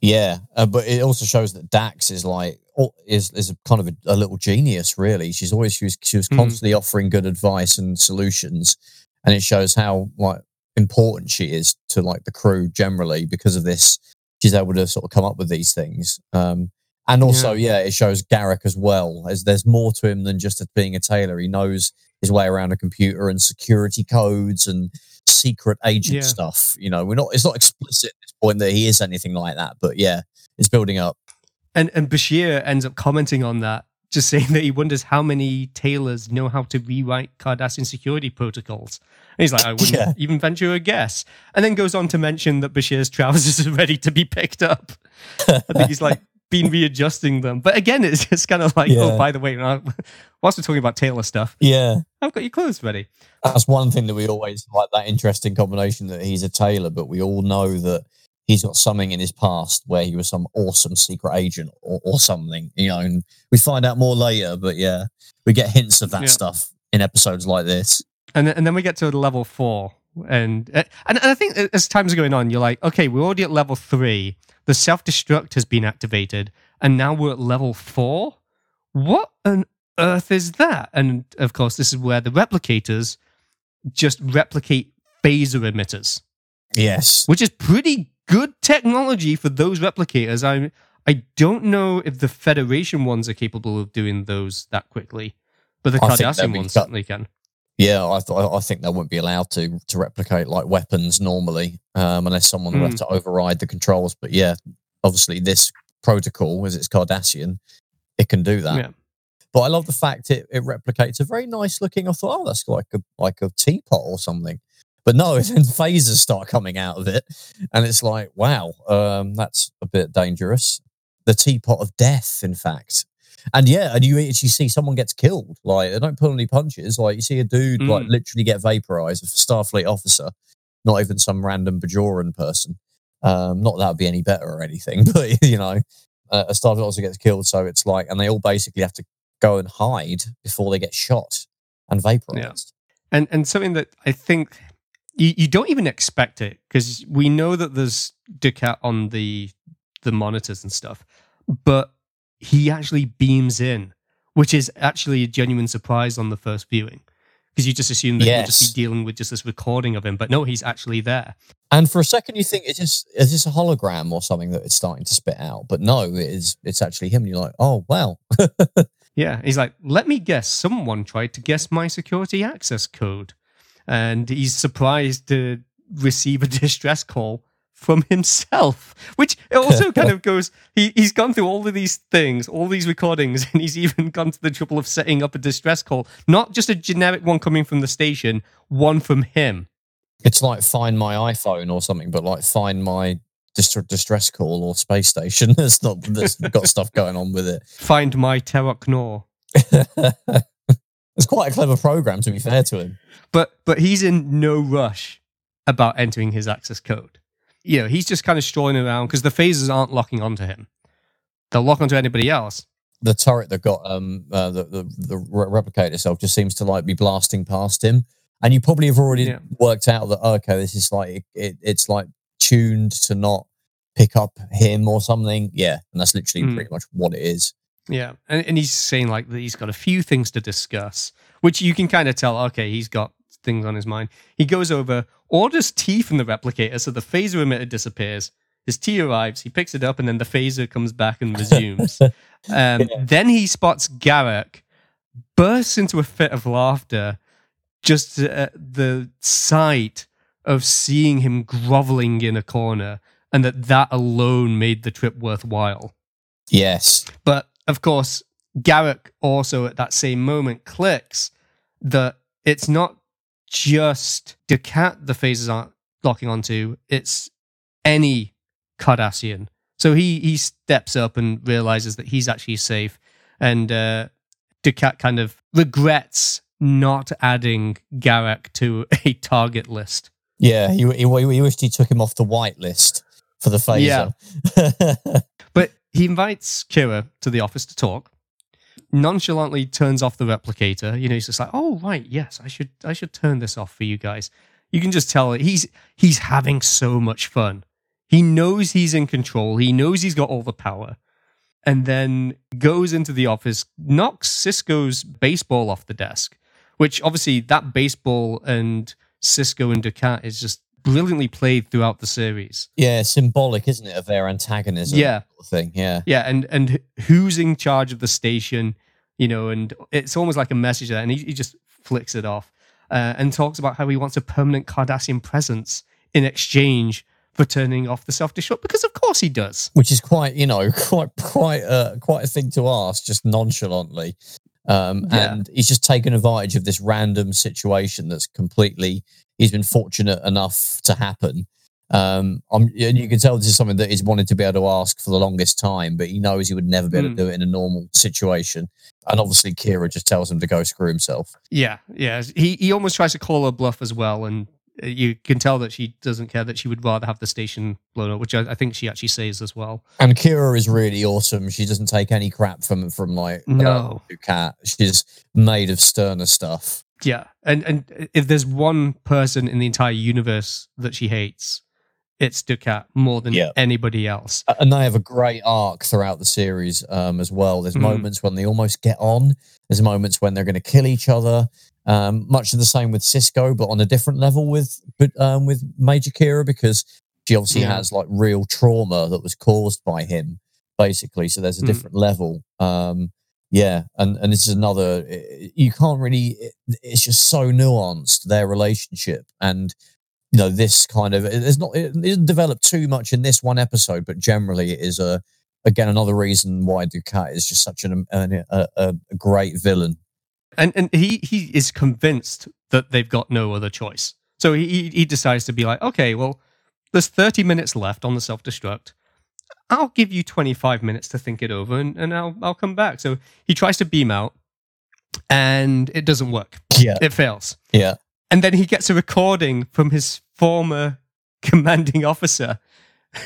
Yeah, uh, but it also shows that Dax is like oh, is is a kind of a, a little genius. Really, she's always she was she was Mm. constantly offering good advice and solutions, and it shows how like important she is to like the crew generally because of this. She's able to sort of come up with these things, um, and also yeah. it shows Garak as well as there's more to him than just being a tailor. He knows his way around a computer and security codes and secret agent Yeah. stuff. You know, we're not. It's not explicit at this point that he is anything like that, but yeah, it's building up. And and Bashir ends up commenting on that, just saying that he wonders how many tailors know how to rewrite Cardassian security protocols. And he's like, I wouldn't Yeah. even venture a guess. And then goes on to mention that Bashir's trousers are ready to be picked up. I think he's like been readjusting them. But again, it's just kind of like, oh, Yeah. oh, by the way, whilst we're talking about tailor stuff, Yeah, I've got your clothes ready. that's one thing that we always like that interesting combination that he's a tailor, but we all know that he's got something in his past where he was some awesome secret agent or, or something, you know, and we find out more later, but yeah, we get hints of that Yeah. stuff in episodes like this. And then, and then we get to level four. And, and and I think as time's are going on, you're like, okay, we're already at level three. The self destruct has been activated, and now we're at level four. What on earth is that? And of course, this is where the replicators just replicate phaser emitters, Yes. which is pretty good technology for those replicators. I I don't know if the Federation ones are capable of doing those that quickly, but the I Cardassian ones cut- certainly can. Yeah, I th- I think they wouldn't be allowed to to replicate like weapons normally, um, unless someone would have to override the controls. But yeah, obviously this protocol, as it's Cardassian, it can do that. Yeah. But I love the fact it, it replicates a very nice looking. I thought, oh, that's like a like a teapot or something. But no, then phasers start coming out of it, and it's like, wow, um, that's a bit dangerous. The teapot of death, in fact. And yeah, and you actually see someone gets killed. Like they don't pull any punches. Like you see a dude like Mm. literally get vaporized, a Starfleet officer, not even some random Bajoran person. Um, not that would be any better or anything, but you know, uh, a Starfleet officer gets killed. So it's like, and they all basically have to go and hide before they get shot and vaporized. and and something that I think you, you don't even expect it because we know that there's Dukat on the the monitors and stuff, but he actually beams in, which is actually a genuine surprise on the first viewing because you just assume that you'll just be dealing with just this recording of him, but no, he's actually there. And for a second, you think it's just is this a hologram or something that it's starting to spit out? But no, it is. It's actually him. And you're like, oh wow, Yeah, he's like, let me guess, someone tried to guess my security access code. And he's surprised to receive a distress call from himself, which also kind of goes, he, he's gone through all of these things, all these recordings, and he's even gone to the trouble of setting up a distress call, not just a generic one coming from the station, one from him. it's like find my iPhone or something, but like find my dist- distress call or space station. That's not that's got stuff going on with it. Find my Terok Nor. It's quite a clever program, to be fair to him. but but he's in no rush about entering his access code. You know, he's just kind of strolling around because the phasers aren't locking onto him. They'll lock onto anybody else. The turret that got um uh, the, the the re- replicator itself just seems to like be blasting past him, and you probably have already Yeah. worked out that okay, this is like it, it's like tuned to not pick up him or something. Yeah, and that's literally Mm. pretty much what it is. Yeah, and, and he's saying like that he's got a few things to discuss, which you can kind of tell. Okay, he's got things on his mind. He goes over, orders tea from the replicator, so the phaser emitter disappears. His tea arrives, he picks it up, and then the phaser comes back and resumes. Um, Then he spots Garak, bursts into a fit of laughter, just at the sight of seeing him groveling in a corner, and that that alone made the trip worthwhile. Yes, But of course, Garak also at that same moment clicks that it's not just Dukat the phases aren't locking onto, it's any Cardassian. So he he steps up and realizes that he's actually safe. And uh, Dukat kind of regrets not adding Garak to a target list. yeah. He, he he wished he took him off the white list for the phaser. Yeah. But he invites Kira to the office to talk. Nonchalantly turns off the replicator. You know, he's just like, "Oh right, yes, I should, I should turn this off for you guys." You can just tell he's he's having so much fun. He knows he's in control. He knows he's got all the power, and then goes into the office, knocks Sisko's baseball off the desk. Which obviously that baseball and Sisko and Dukat is just brilliantly played throughout the series. yeah, symbolic, isn't it, of their antagonism? Yeah. sort of thing. Yeah, Yeah, and and who's in charge of the station, you know, and it's almost like a message there, and he, he just flicks it off uh, and talks about how he wants a permanent Cardassian presence in exchange for turning off the self destruct because of course he does. which is quite you know quite quite uh, quite a thing to ask just nonchalantly um Yeah. and he's just taken advantage of this random situation that's completely he's been fortunate enough to happen um I'm, and you can tell this is something that he's wanted to be able to ask for the longest time but he knows he would never be able Mm. to do it in a normal situation and obviously kira just tells him to go screw himself Yeah, yeah. He he almost tries to call her bluff as well, and you can tell that she doesn't care that she would rather have the station blown up, which I, I think she actually says as well. and kira is really awesome she doesn't take any crap from from like No. cat she's made of sterner stuff Yeah, and and if there's one person in the entire universe that she hates, it's Dukat more than Yeah. anybody else. and they have a great arc throughout the series um, as well. There's Mm. moments when they almost get on. There's moments when they're going to kill each other. Um, much of the same with Sisko, but on a different level with um, with Major Kira because she obviously Yeah. has like real trauma that was caused by him, basically. So there's a Mm. different level. Um, yeah, and and this is another. You can't really. It's just so nuanced their relationship, and you know this kind of. It's not. It isn't developed too much in this one episode, but generally it is a. Again, another reason why Dukat is just such an, um, an a, a, a great villain. and and he he is convinced that they've got no other choice. So he he- he decides to be like, okay, well, there's 30 minutes left on the self destruct. I'll give you 25 minutes to think it over and, and I'll, I'll come back. So he tries to beam out and it doesn't work. Yeah. It fails. Yeah. And then he gets a recording from his former commanding officer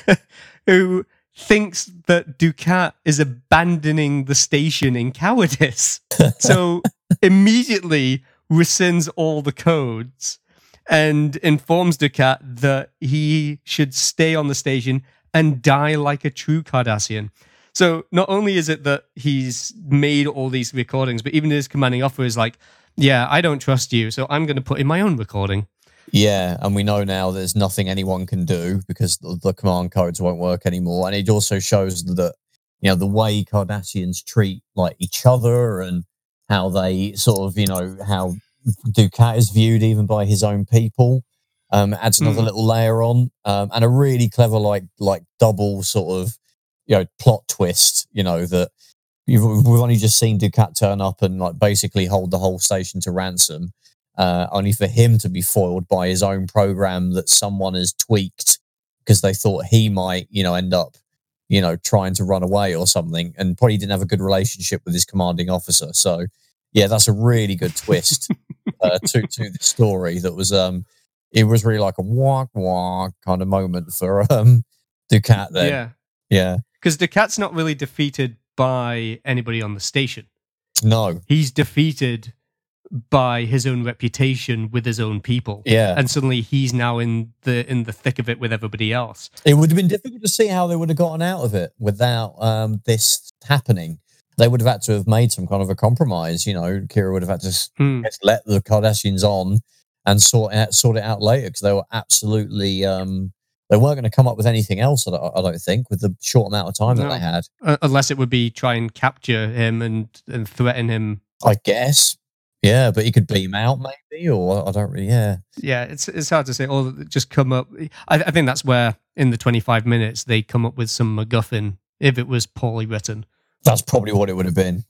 who thinks that Dukat is abandoning the station in cowardice. so immediately rescinds all the codes and informs Dukat that he should stay on the station and die like a true Cardassian. So not only is it that he's made all these recordings, but even his commanding officer is like, yeah, I don't trust you, so I'm going to put in my own recording. Yeah, and we know now there's nothing anyone can do because the, the command codes won't work anymore. And it also shows that you know the way Cardassians treat like each other and how they sort of you know how Dukat is viewed even by his own people. Um, adds another Mm. little layer on, um, and a really clever like like double sort of you know plot twist. You know that you've, we've only just seen Dukat turn up and like basically hold the whole station to ransom, uh, only for him to be foiled by his own program that someone has tweaked because they thought he might you know end up you know trying to run away or something, and probably didn't have a good relationship with his commanding officer. So yeah, that's a really good twist uh, to to the story. That was um, it was really like a walk walk kind of moment for um Dukat. Then Yeah. yeah, Because Dukat's not really defeated by anybody on the station. no, He's defeated by his own reputation with his own people. yeah. And suddenly he's now in the in the thick of it with everybody else. It would have been difficult to see how they would have gotten out of it without um, this happening. They would have had to have made some kind of a compromise. You know, Kira would have had to Hmm. let the Cardassians on and sort it out, sort it out later because they were absolutely um, they weren't going to come up with anything else. I don't, I don't think with the short amount of time that they had. Uh, unless it would be try and capture him and, and threaten him. I guess, yeah, but he could beam out maybe, or I don't really. Yeah, Yeah, it's it's hard to say. Or just come up. I, I think that's where in the twenty five minutes they come up with some MacGuffin if it was poorly written. that's probably what it would have been.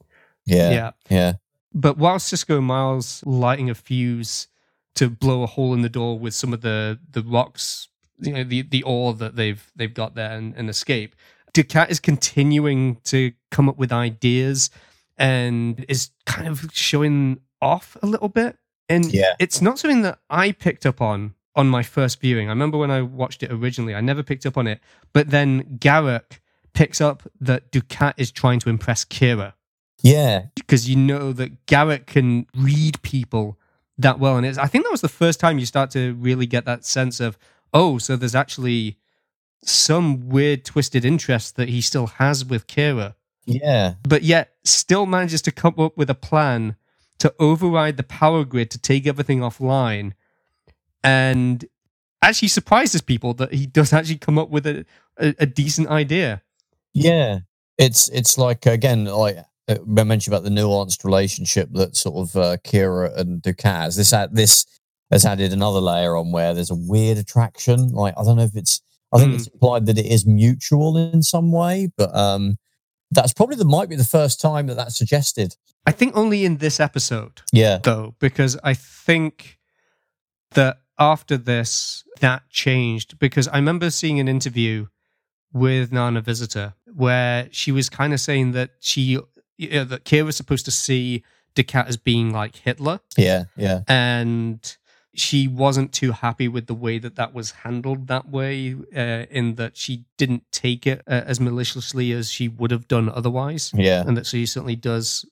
Yeah, yeah. yeah, But while Sisko and Miles lighting a fuse to blow a hole in the door with some of the the rocks, you know, the the ore that they've they've got there and, and escape, Dukat is continuing to come up with ideas and is kind of showing off a little bit. And Yeah. it's not something that I picked up on on my first viewing. I remember when I watched it originally, I never picked up on it. But then Garak picks up that Dukat is trying to impress Kira yeah. because you know that Garak can read people that well, and it's, I think that was the first time you start to really get that sense of oh, so there's actually some weird twisted interest that he still has with Kira, Yeah, but yet still manages to come up with a plan to override the power grid to take everything offline, and actually surprises people that he does actually come up with a, a, a decent idea. Yeah, it's it's like again, like uh, I mentioned about the nuanced relationship that sort of uh, Kira and Dukat has. This ad, this has added another layer on where there's a weird attraction. Like I don't know if it's, I think Hmm. it's implied that it is mutual in some way, but um, that's probably the might be the first time that that's suggested. I think only in this episode. Yeah, though, because I think that after this, that changed. Because I remember seeing an interview with Nana Visitor where she was kind of saying that she, you know, that Kira was supposed to see Dukat as being like Hitler, yeah, yeah, and she wasn't too happy with the way that that was handled that way, uh, in that she didn't take it uh, as maliciously as she would have done otherwise, yeah. and that she certainly does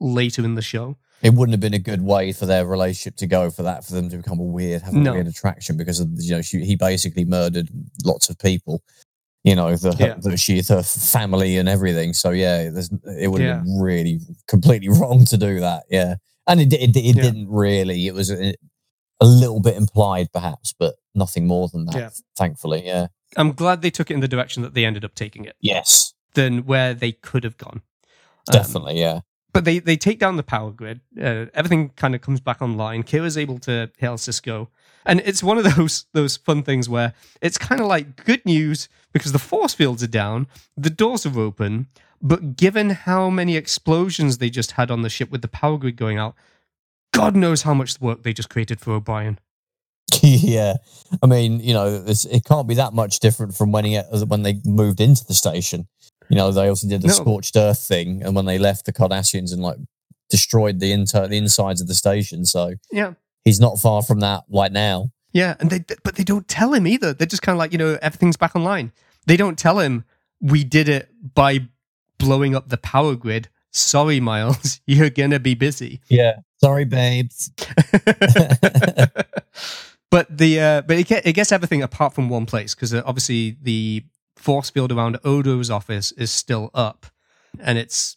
later in the show. It wouldn't have been a good way for their relationship to go for that for them to become a weird, have a No. weird attraction because of you know she, he basically murdered lots of people. You know the, Yeah. the she the family and everything. So yeah, there's, it would have Yeah. been really completely wrong to do that. Yeah, and it it, it Yeah. didn't really. It was a, a little bit implied, perhaps, but nothing more than that. Yeah. Thankfully, yeah. I'm glad they took it in the direction that they ended up taking it Yes, than where they could have gone. Um, definitely. Yeah, but they, they take down the power grid. Uh, everything kind of comes back online. Kira's able to hail Sisko. And it's one of those those fun things where it's kind of like good news because the force fields are down, the doors are open, but given how many explosions they just had on the ship with the power grid going out, God knows how much work they just created for O'Brien. yeah, I mean, you know, it's, it can't be that much different from when he uh, when they moved into the station. You know, they also did the No. scorched earth thing, and when they left the Cardassians and like destroyed the inter the insides of the station. So Yeah. he's not far from that right now. Yeah, and they but they don't tell him either. They're just kind of like you know everything's back online. They don't tell him we did it by blowing up the power grid. Sorry, Miles, you're gonna be busy. Yeah, sorry, babes. but the uh, but it, get, it gets everything apart from one place because uh, obviously the force field around Odo's office is still up, and it's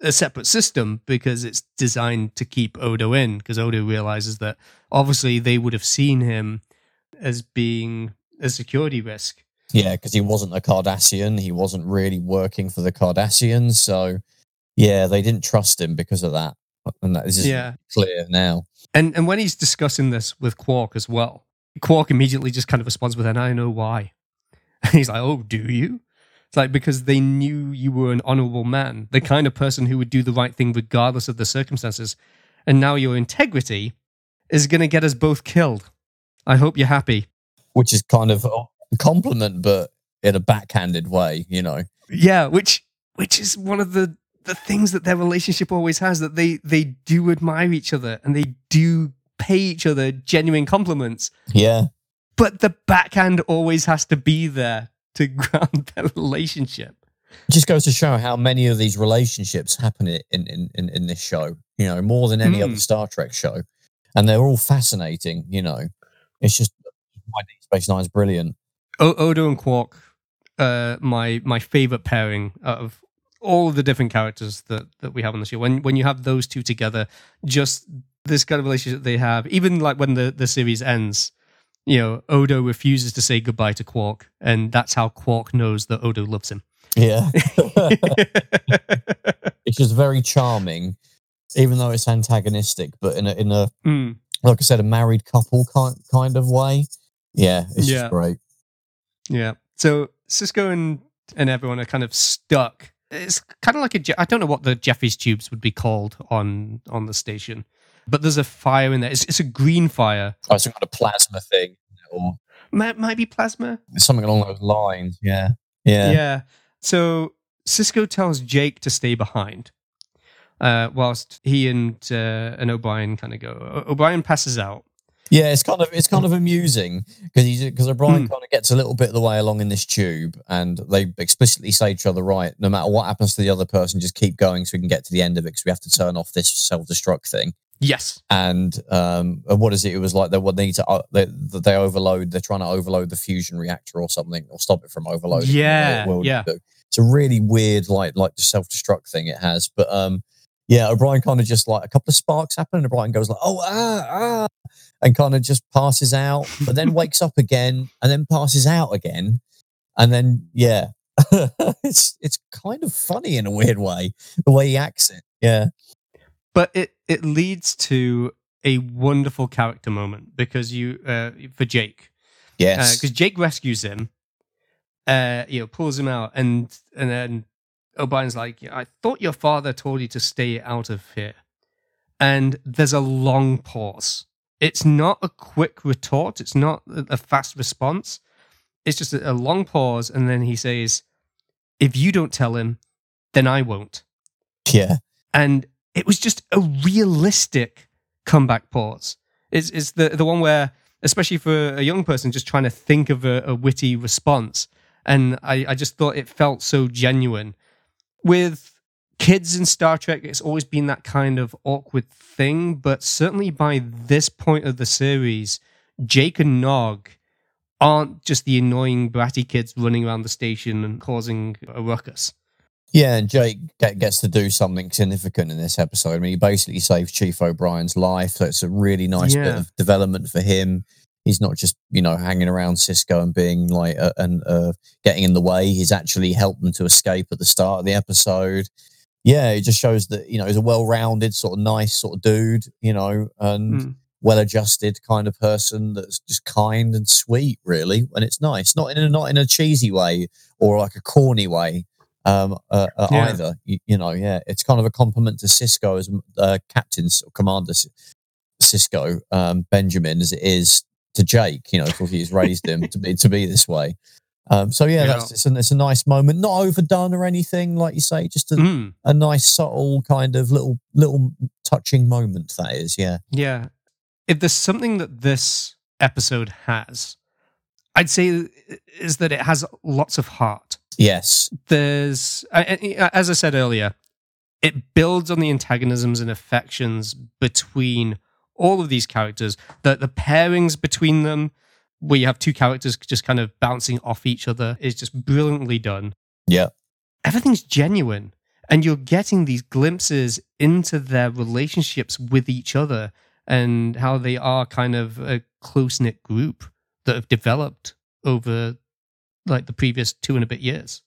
a separate system because it's designed to keep Odo in because Odo realizes that obviously they would have seen him as being a security risk. Yeah, because he wasn't a Cardassian. He wasn't really working for the Cardassians. So, yeah, they didn't trust him because of that. And that is Yeah. clear now. And and when he's discussing this with Quark as well, Quark immediately just kind of responds with, "And I know why." And he's like, "Oh, do you?" It's like because they knew you were an honorable man, the kind of person who would do the right thing regardless of the circumstances, and now your integrity is going to get us both killed. I hope you're happy. Which is kind of a compliment, but in a backhanded way, you know. Yeah, which which is one of the the things that their relationship always has that they they do admire each other and they do pay each other genuine compliments. Yeah. but the backhand always has to be there to ground their relationship. It just goes to show how many of these relationships happen in, in, in, in this show, you know, more than any Mm. other Star Trek show. And they're all fascinating, you know. It's just why Deep Space Nine is brilliant. O- Odo and Quark, uh, my my favorite pairing out of all of the different characters that, that we have on the show. When when you have those two together, just this kind of relationship they have, even like when the, the series ends, you know, Odo refuses to say goodbye to Quark, and that's how Quark knows that Odo loves him. Yeah. it's just very charming, even though it's antagonistic, but in a, in a Mm. like I said, a married couple kind kind of way. Yeah, it's Yeah. just great. Yeah. So Sisko and and everyone are kind of stuck. It's kind of like a. I don't know what the Jefferies tubes would be called on on the station, but there's a fire in there. It's, it's a green fire. Oh, some kind of plasma thing, or Might, might be plasma. something along those lines. Yeah, yeah, Yeah. So Sisko tells Jake to stay behind, uh, whilst he and uh, and O'Brien kind of go. O- O'Brien passes out. Yeah, It's kind of it's kind of amusing because he's because O'Brien Hmm. kind of gets a little bit of the way along in this tube, and they explicitly say to each other, right, no matter what happens to the other person, just keep going so we can get to the end of it because we have to turn off this self destruct thing. Yes. and um and what is it it was like they what they need to uh, they, they overload they're trying to overload the fusion reactor or something or stop it from overloading Yeah, yeah. do? it's a really weird like like the self-destruct thing it has but um yeah o'brien kind of just like a couple of sparks happen and o'brien goes like oh ah ah and kind of just passes out but then wakes up again and then passes out again and then yeah. It's it's kind of funny in a weird way the way he acts it yeah. But it it leads to a wonderful character moment because you uh, for Jake. Yes. because Jake rescues him, uh, you know, pulls him out, and and then O'Brien's like, "I thought your father told you to stay out of here," and there's a long pause. It's not a quick retort. It's not a fast response. It's just a, a long pause, and then he says, "If you don't tell him, then I won't." yeah and it was just a realistic comeback pause. It's, it's the the one where, especially for a young person, just trying to think of a, a witty response, and I, I just thought it felt so genuine. With kids in Star Trek, it's always been that kind of awkward thing, but certainly by this point of the series, Jake and Nog aren't just the annoying bratty kids running around the station and causing a ruckus. Yeah, and Jake get, gets to do something significant in this episode. I mean, he basically saves Chief O'Brien's life, so it's a really nice bit of development for him. He's not just you know hanging around Sisko and being like uh, and uh, getting in the way. He's actually helped them to escape at the start of the episode. Yeah, it just shows that you know he's a well-rounded, sort of nice sort of dude, you know, and Mm. well-adjusted kind of person that's just kind and sweet, really. And it's nice, not in a not in a cheesy way or like a corny way um, uh, uh, Yeah. either. You, you know, yeah, it's kind of a compliment to Sisko as uh, captain or commander Sisko um, Benjamin as it is to Jake. You know, because he's raised him to be to be this way. Um, so yeah, Yeah. that's it's a, it's a nice moment, not overdone or anything, like you say, just a, Mm, a nice subtle kind of little little touching moment. That is, yeah, yeah. If there's something that this episode has, I'd say is that it has lots of heart. yes, there's as I said earlier, it builds on the antagonisms and affections between all of these characters. The the pairings between them, where you have two characters just kind of bouncing off each other, is just brilliantly done. yeah, Everything's genuine, and you're getting these glimpses into their relationships with each other and how they are kind of a close knit group that have developed over like the previous two and a bit years.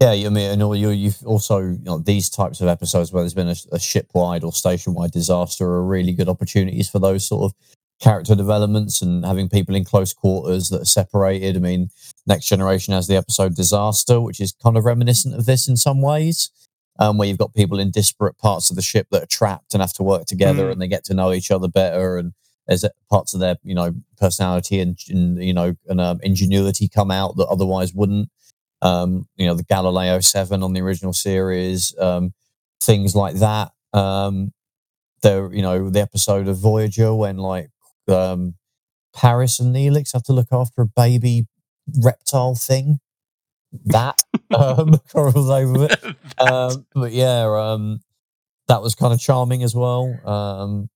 yeah. You I mean, and all you you've also you know, these types of episodes where there's been a, a ship wide or station wide disaster are really good opportunities for those sort of character developments and having people in close quarters that are separated. I mean, Next Generation has the episode Disaster, which is kind of reminiscent of this in some ways, um, where you've got people in disparate parts of the ship that are trapped and have to work together Mm. and they get to know each other better and there's parts of their you know personality and, and you know and um, ingenuity come out that otherwise wouldn't. Um, you know, the Galileo Seven on the original series, um, things like that. Um, the you know the episode of Voyager when like um, Paris and Neelix have to look after a baby reptile thing. That um, I can't remember the name of it. Um, but yeah, um, that was kind of charming as well. Um,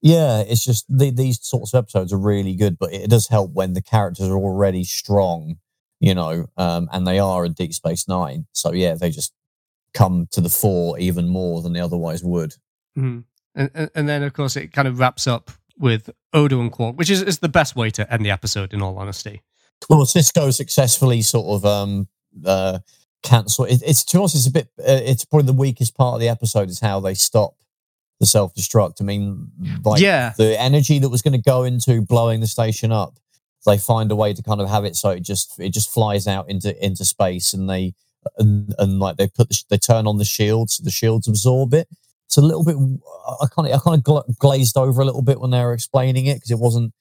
yeah, it's just the, these sorts of episodes are really good, but it does help when the characters are already strong, you know, um, and they are in Deep Space Nine. So yeah, they just come to the fore even more than they otherwise would. Mhm. And, and and then of course it kind of wraps up with Odo and Quark, which is, is the best way to end the episode. In all honesty, Well, Sisko successfully sort of um, uh, cancel. It, it's to us, it's a bit. Uh, it's probably the weakest part of the episode is how they stop the self destruct. I mean, like yeah, the energy that was going to go into blowing the station up, they find a way to kind of have it so it just it just flies out into into space, and they and, and like they put the, sh- they turn on the shields, so the shields absorb it. It's a little bit. I kind of I kind of gla- glazed over a little bit when they were explaining it because it wasn't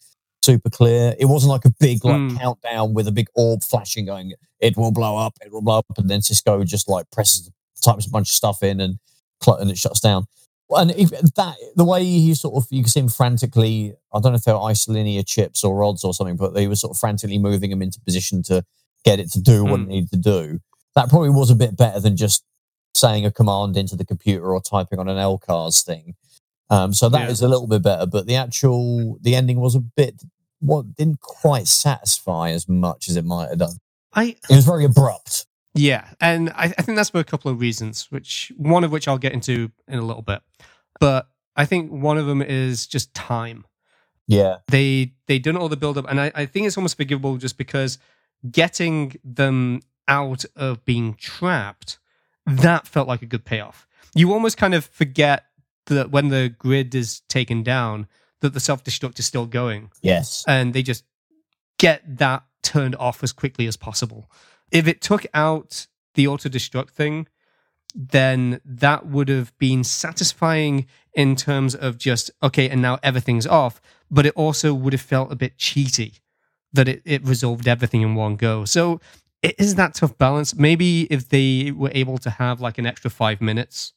super clear. It wasn't like a big like Mm. countdown with a big orb flashing, going it will blow up, it will blow up, and then Sisko just like presses types a bunch of stuff in and and it shuts down. And if that the way he sort of you can see him frantically, I don't know if they were isolinear chips or rods or something, but they were sort of frantically moving him into position to get it to do what it Mm. needed to do. That probably was a bit better than just saying a command into the computer or typing on an LCARS thing. Um, so that is Yeah. a little bit better, but the actual the ending was a bit what didn't quite satisfy as much as it might have done. I It was very abrupt. Yeah, and I, I think that's for a couple of reasons, which one of which I'll get into in a little bit. But I think one of them is just time. Yeah, They they done all the build up, and I, I think it's almost forgivable just because getting them out of being trapped that felt like a good payoff. You almost kind of forget that when the grid is taken down, that the self destruct is still going yes, and they just get that turned off as quickly as possible. If it took out the auto destruct thing, then that would have been satisfying in terms of just, okay, and now everything's off, but it also would have felt a bit cheaty that it, it resolved everything in one go. So it is that tough balance. Maybe if they were able to have like an extra five minutes,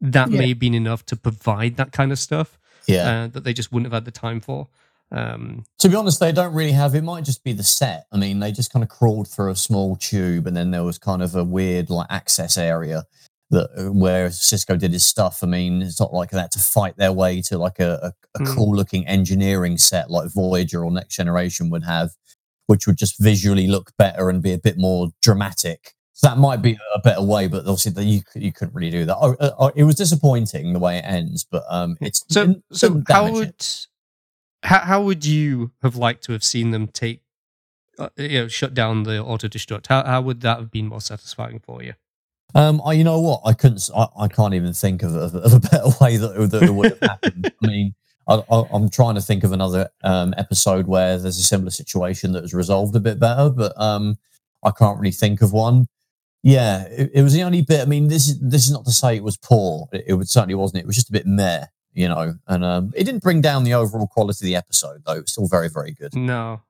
that Yeah. may have been enough to provide that kind of stuff yeah. uh, that they just wouldn't have had the time for. Um, to be honest, they don't really have. It might just be the set. I mean, they just kind of crawled through a small tube, and then there was kind of a weird like access area that uh, where Sisko did his stuff. I mean, it's not like they had to fight their way to like a, a, a Mm. cool looking engineering set like Voyager or Next Generation would have, which would just visually look better and be a bit more dramatic. So that might be a better way, but obviously that you you couldn't really do that. Oh, uh, uh, it was disappointing the way it ends, but um, it's So, didn't- so how would it. how, how would you have liked to have seen them take, uh, you know, shut down the auto destruct? How how would that have been more satisfying for you? Um, I, you know what? I couldn't. I, I can't even think of, of, of a better way that, that it would have happened. I mean, I, I, I'm trying to think of another um, episode where there's a similar situation that was resolved a bit better, but um, I can't really think of one. Yeah, it, it was the only bit. I mean, this is this is not to say it was poor. It, it was, certainly wasn't. It was just a bit meh. you know, and um, it didn't bring down the overall quality of the episode, though. It's still very, very good. No.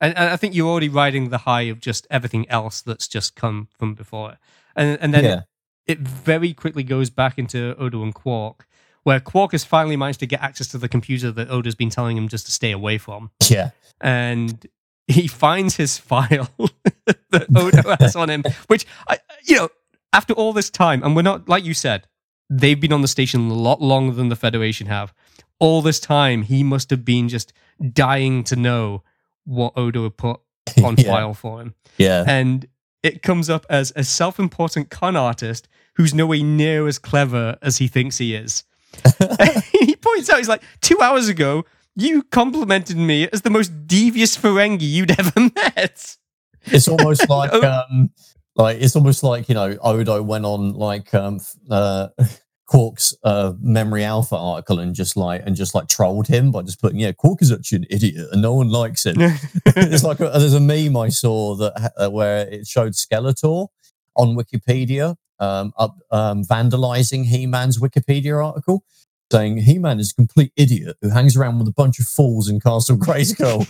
And, and I think you're already riding the high of just everything else that's just come from before it. And, and then yeah, it very quickly goes back into Odo and Quark, where Quark has finally managed to get access to the computer that Odo's been telling him just to stay away from. yeah, And he finds his file that Odo has on him, which, I, you know, after all this time, and we're not, like you said, they've been on the station a lot longer than the Federation have. All this time, he must have been just dying to know what Odo had put on Yeah. file for him yeah, and it comes up as a self-important con artist who's nowhere near as clever as he thinks he is. he points out, he's like, two hours ago, you complimented me as the most devious Ferengi you'd ever met. it's almost like Oh. um, like it's almost like you know Odo went on like um, uh, Quark's uh, Memory Alpha article and just like and just like trolled him by just putting yeah Quark is actually an idiot and no one likes him. it's like a, there's a meme I saw that uh, where it showed Skeletor on Wikipedia um, up, um, vandalizing He-Man's Wikipedia article, saying He-Man is a complete idiot who hangs around with a bunch of fools in Castle Grayskull.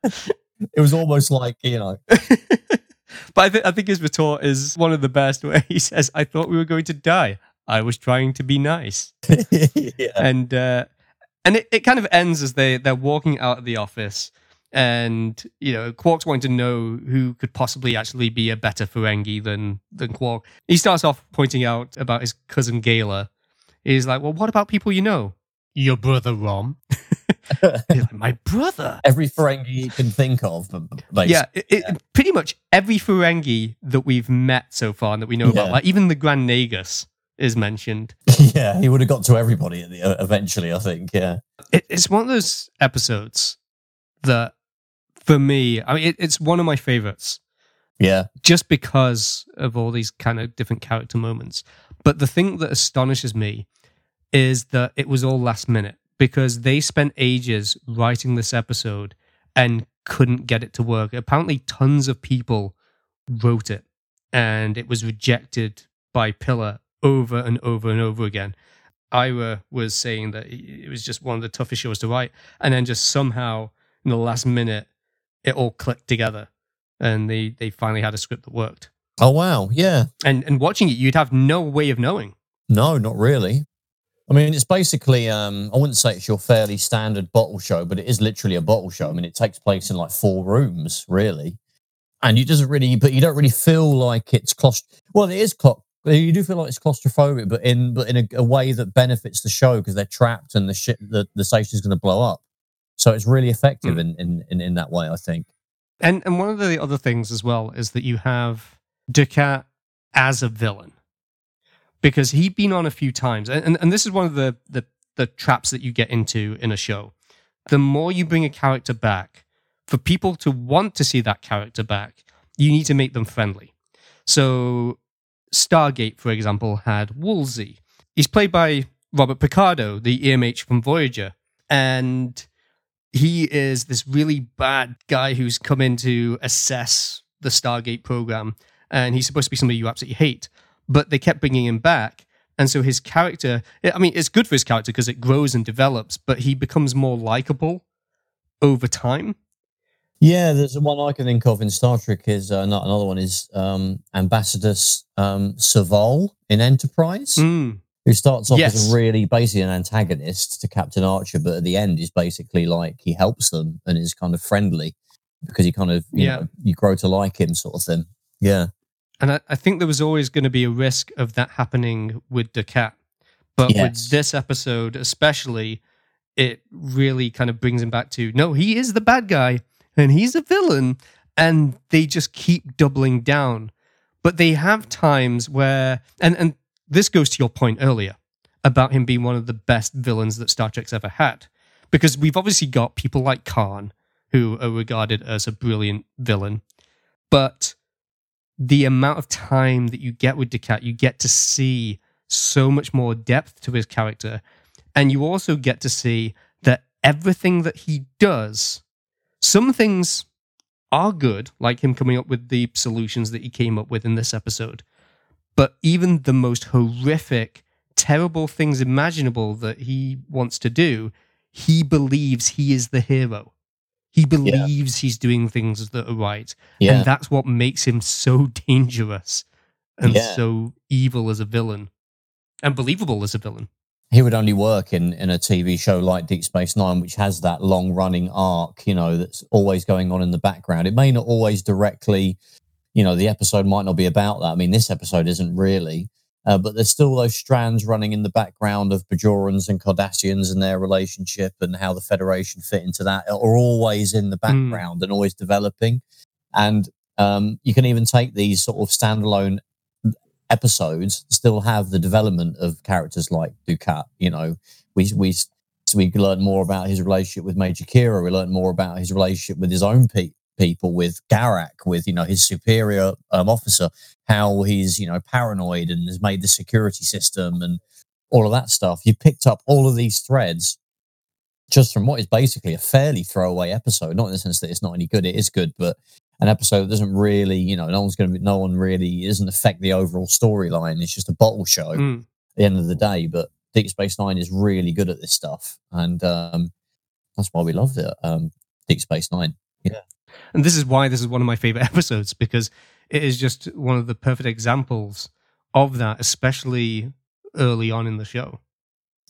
It was almost like you know, but I, th- I think his retort is one of the best where he says, I thought we were going to die. I was trying to be nice. yeah, and uh, and it, it kind of ends as they they're walking out of the office and you know Quark's wanting to know who could possibly actually be a better Ferengi than than Quark. He starts off pointing out about his cousin Gaila. He's like, "Well, what about people you know? Your brother Rom." He's like, My brother. every Ferengi you can think of. b- b- Basically. Yeah, it, it, pretty much every Ferengi that we've met so far and that we know about, like even the Grand Nagus is mentioned. yeah, he would have got to everybody the, uh, eventually. I think. Yeah, it, it's one of those episodes that for me i mean it, it's one of my favorites. Yeah, just because of all these kind of different character moments. But the thing that astonishes me is that it was all last minute because they spent ages writing this episode and couldn't get it to work. Apparently tons of people wrote it and it was rejected by Piller over and over and over again. Ira was saying that it was just one of the toughest shows to write, and then just somehow in the last minute, it all clicked together, and they they finally had a script that worked. Oh wow, yeah. And and watching it, you'd have no way of knowing. No, not really. I mean, it's basically, um, I wouldn't say it's your fairly standard bottle show, but it is literally a bottle show. I mean, it takes place in like four rooms, really. And you doesn't really, but you don't really feel like it's claustrophobic. Well, it is, cla- you do feel like it's claustrophobic, but in, but in a, a way that benefits the show because they're trapped and the shit, the, the station's going to blow up. So it's really effective hmm. in, in, in, in that way, I think. And and one of the other things as well is that you have Dukat as a villain because he'd been on a few times, and and, and this is one of the, the the traps that you get into in a show. The more you bring a character back, for people to want to see that character back, you need to make them friendly. So Stargate, for example, had Woolsey. He's played by Robert Picardo, the EMH from Voyager, and he is this really bad guy who's come in to assess the Stargate program, and he's supposed to be somebody you absolutely hate. But they kept bringing him back, and so his character. I mean, it's good for his character because it grows and develops, but he becomes more likable over time. Yeah, there's one I can think of in Star Trek is uh, not another one is um, Ambassador um, Soval in Enterprise, Mm. Who starts off as Yes. a really basically an antagonist to Captain Archer, but at the end is basically like he helps them and is kind of friendly because he kind of you Yeah. know you grow to like him sort of thing. Yeah, And I, I think there was always going to be a risk of that happening with Dukat. But Yes. with this episode, especially, it really kind of brings him back to no, he is the bad guy and he's a villain. And they just keep doubling down. But they have times where, and, and this goes to your point earlier about him being one of the best villains that Star Trek's ever had. Because we've obviously got people like Khan, who are regarded as a brilliant villain. But the amount of time that you get with Dukat, you get to see so much more depth to his character. And you also get to see that everything that he does, some things are good, like him coming up with the solutions that he came up with in this episode. But even the most horrific, terrible things imaginable that he wants to do, he believes he is the hero. He believes yeah. he's doing things that are right. Yeah. And that's what makes him so dangerous and yeah. so evil as a villain and believable as a villain. He would only work in, in a TV show like Deep Space Nine, which has that long running arc, you know, that's always going on in the background. It may not always directly, you know, the episode might not be about that. I mean, this episode isn't really, uh, but there's still those strands running in the background of Bajorans and Cardassians and their relationship and how the Federation fit into that are always in the hmm. background mm. and always developing. And um, you can even take these sort of standalone episodes, still have the development of characters like Dukat. You know, we we we learn more about his relationship with Major Kira. We learn more about his relationship with his own pe- people with Garak, with you know his superior um, officer, how he's you know paranoid and has made the security system and all of that stuff. You picked up all of these threads just from what is basically a fairly throwaway episode. Not in the sense that it's not any good; it is good, but an episode that doesn't really, you know, no one's going to no one really doesn't affect the overall storyline. It's just a bottle show mm. at the end of the day. But Deep Space Nine is really good at this stuff, and um, that's why we loved it. Um, Deep Space Nine. Yeah. And this is why this is one of my favorite episodes because it is just one of the perfect examples of that, especially early on in the show.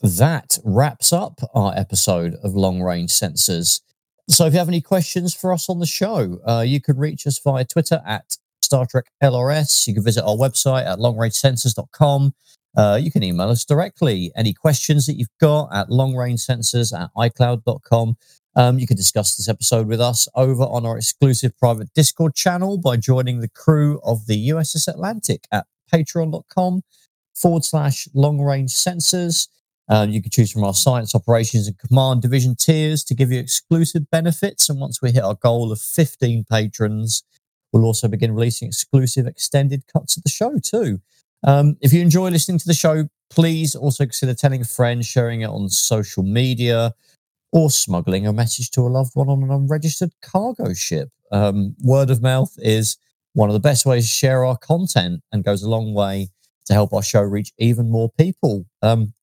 That wraps up our episode of Long Range Sensors. So if you have any questions for us on the show, uh, you can reach us via Twitter at Star Trek LRS. You can visit our website at longrangesensors.com. Uh, you can email us directly. Any questions that you've got at longrangesensors at icloud.com. Um, you can discuss this episode with us over on our exclusive private Discord channel by joining the crew of the USS Atlantic at patreon.com forward slash long range sensors. Um, you can choose from our science operations and command division tiers to give you exclusive benefits. And once we hit our goal of 15 patrons, we'll also begin releasing exclusive extended cuts of the show too. Um, if you enjoy listening to the show, please also consider telling a friend, sharing it on social media or smuggling a message to a loved one on an unregistered cargo ship. Um, word of mouth is one of the best ways to share our content and goes a long way to help our show reach even more people. Um,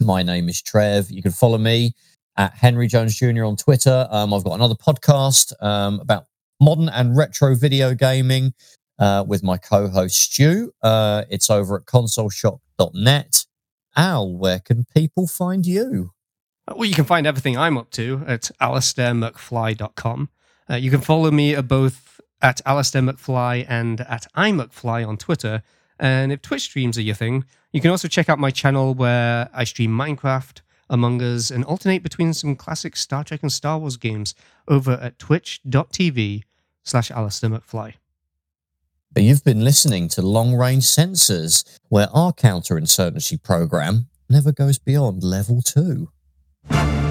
my name is Trev. You can follow me at Henry Jones Jr. on Twitter. Um, I've got another podcast um, about modern and retro video gaming uh, with my co host Stu. Uh, it's over at consoleshop.net. Al, where can people find you? Well, you can find everything I'm up to at alistairmcfly.com. Uh, you can follow me at both at Alistair McFly and at iMcFly on Twitter. And if Twitch streams are your thing, you can also check out my channel where I stream Minecraft, Among Us, and alternate between some classic Star Trek and Star Wars games over at twitch.tv slash Alistair McFly. You've been listening to Long Range Sensors, where our counterinsurgency program never goes beyond level two you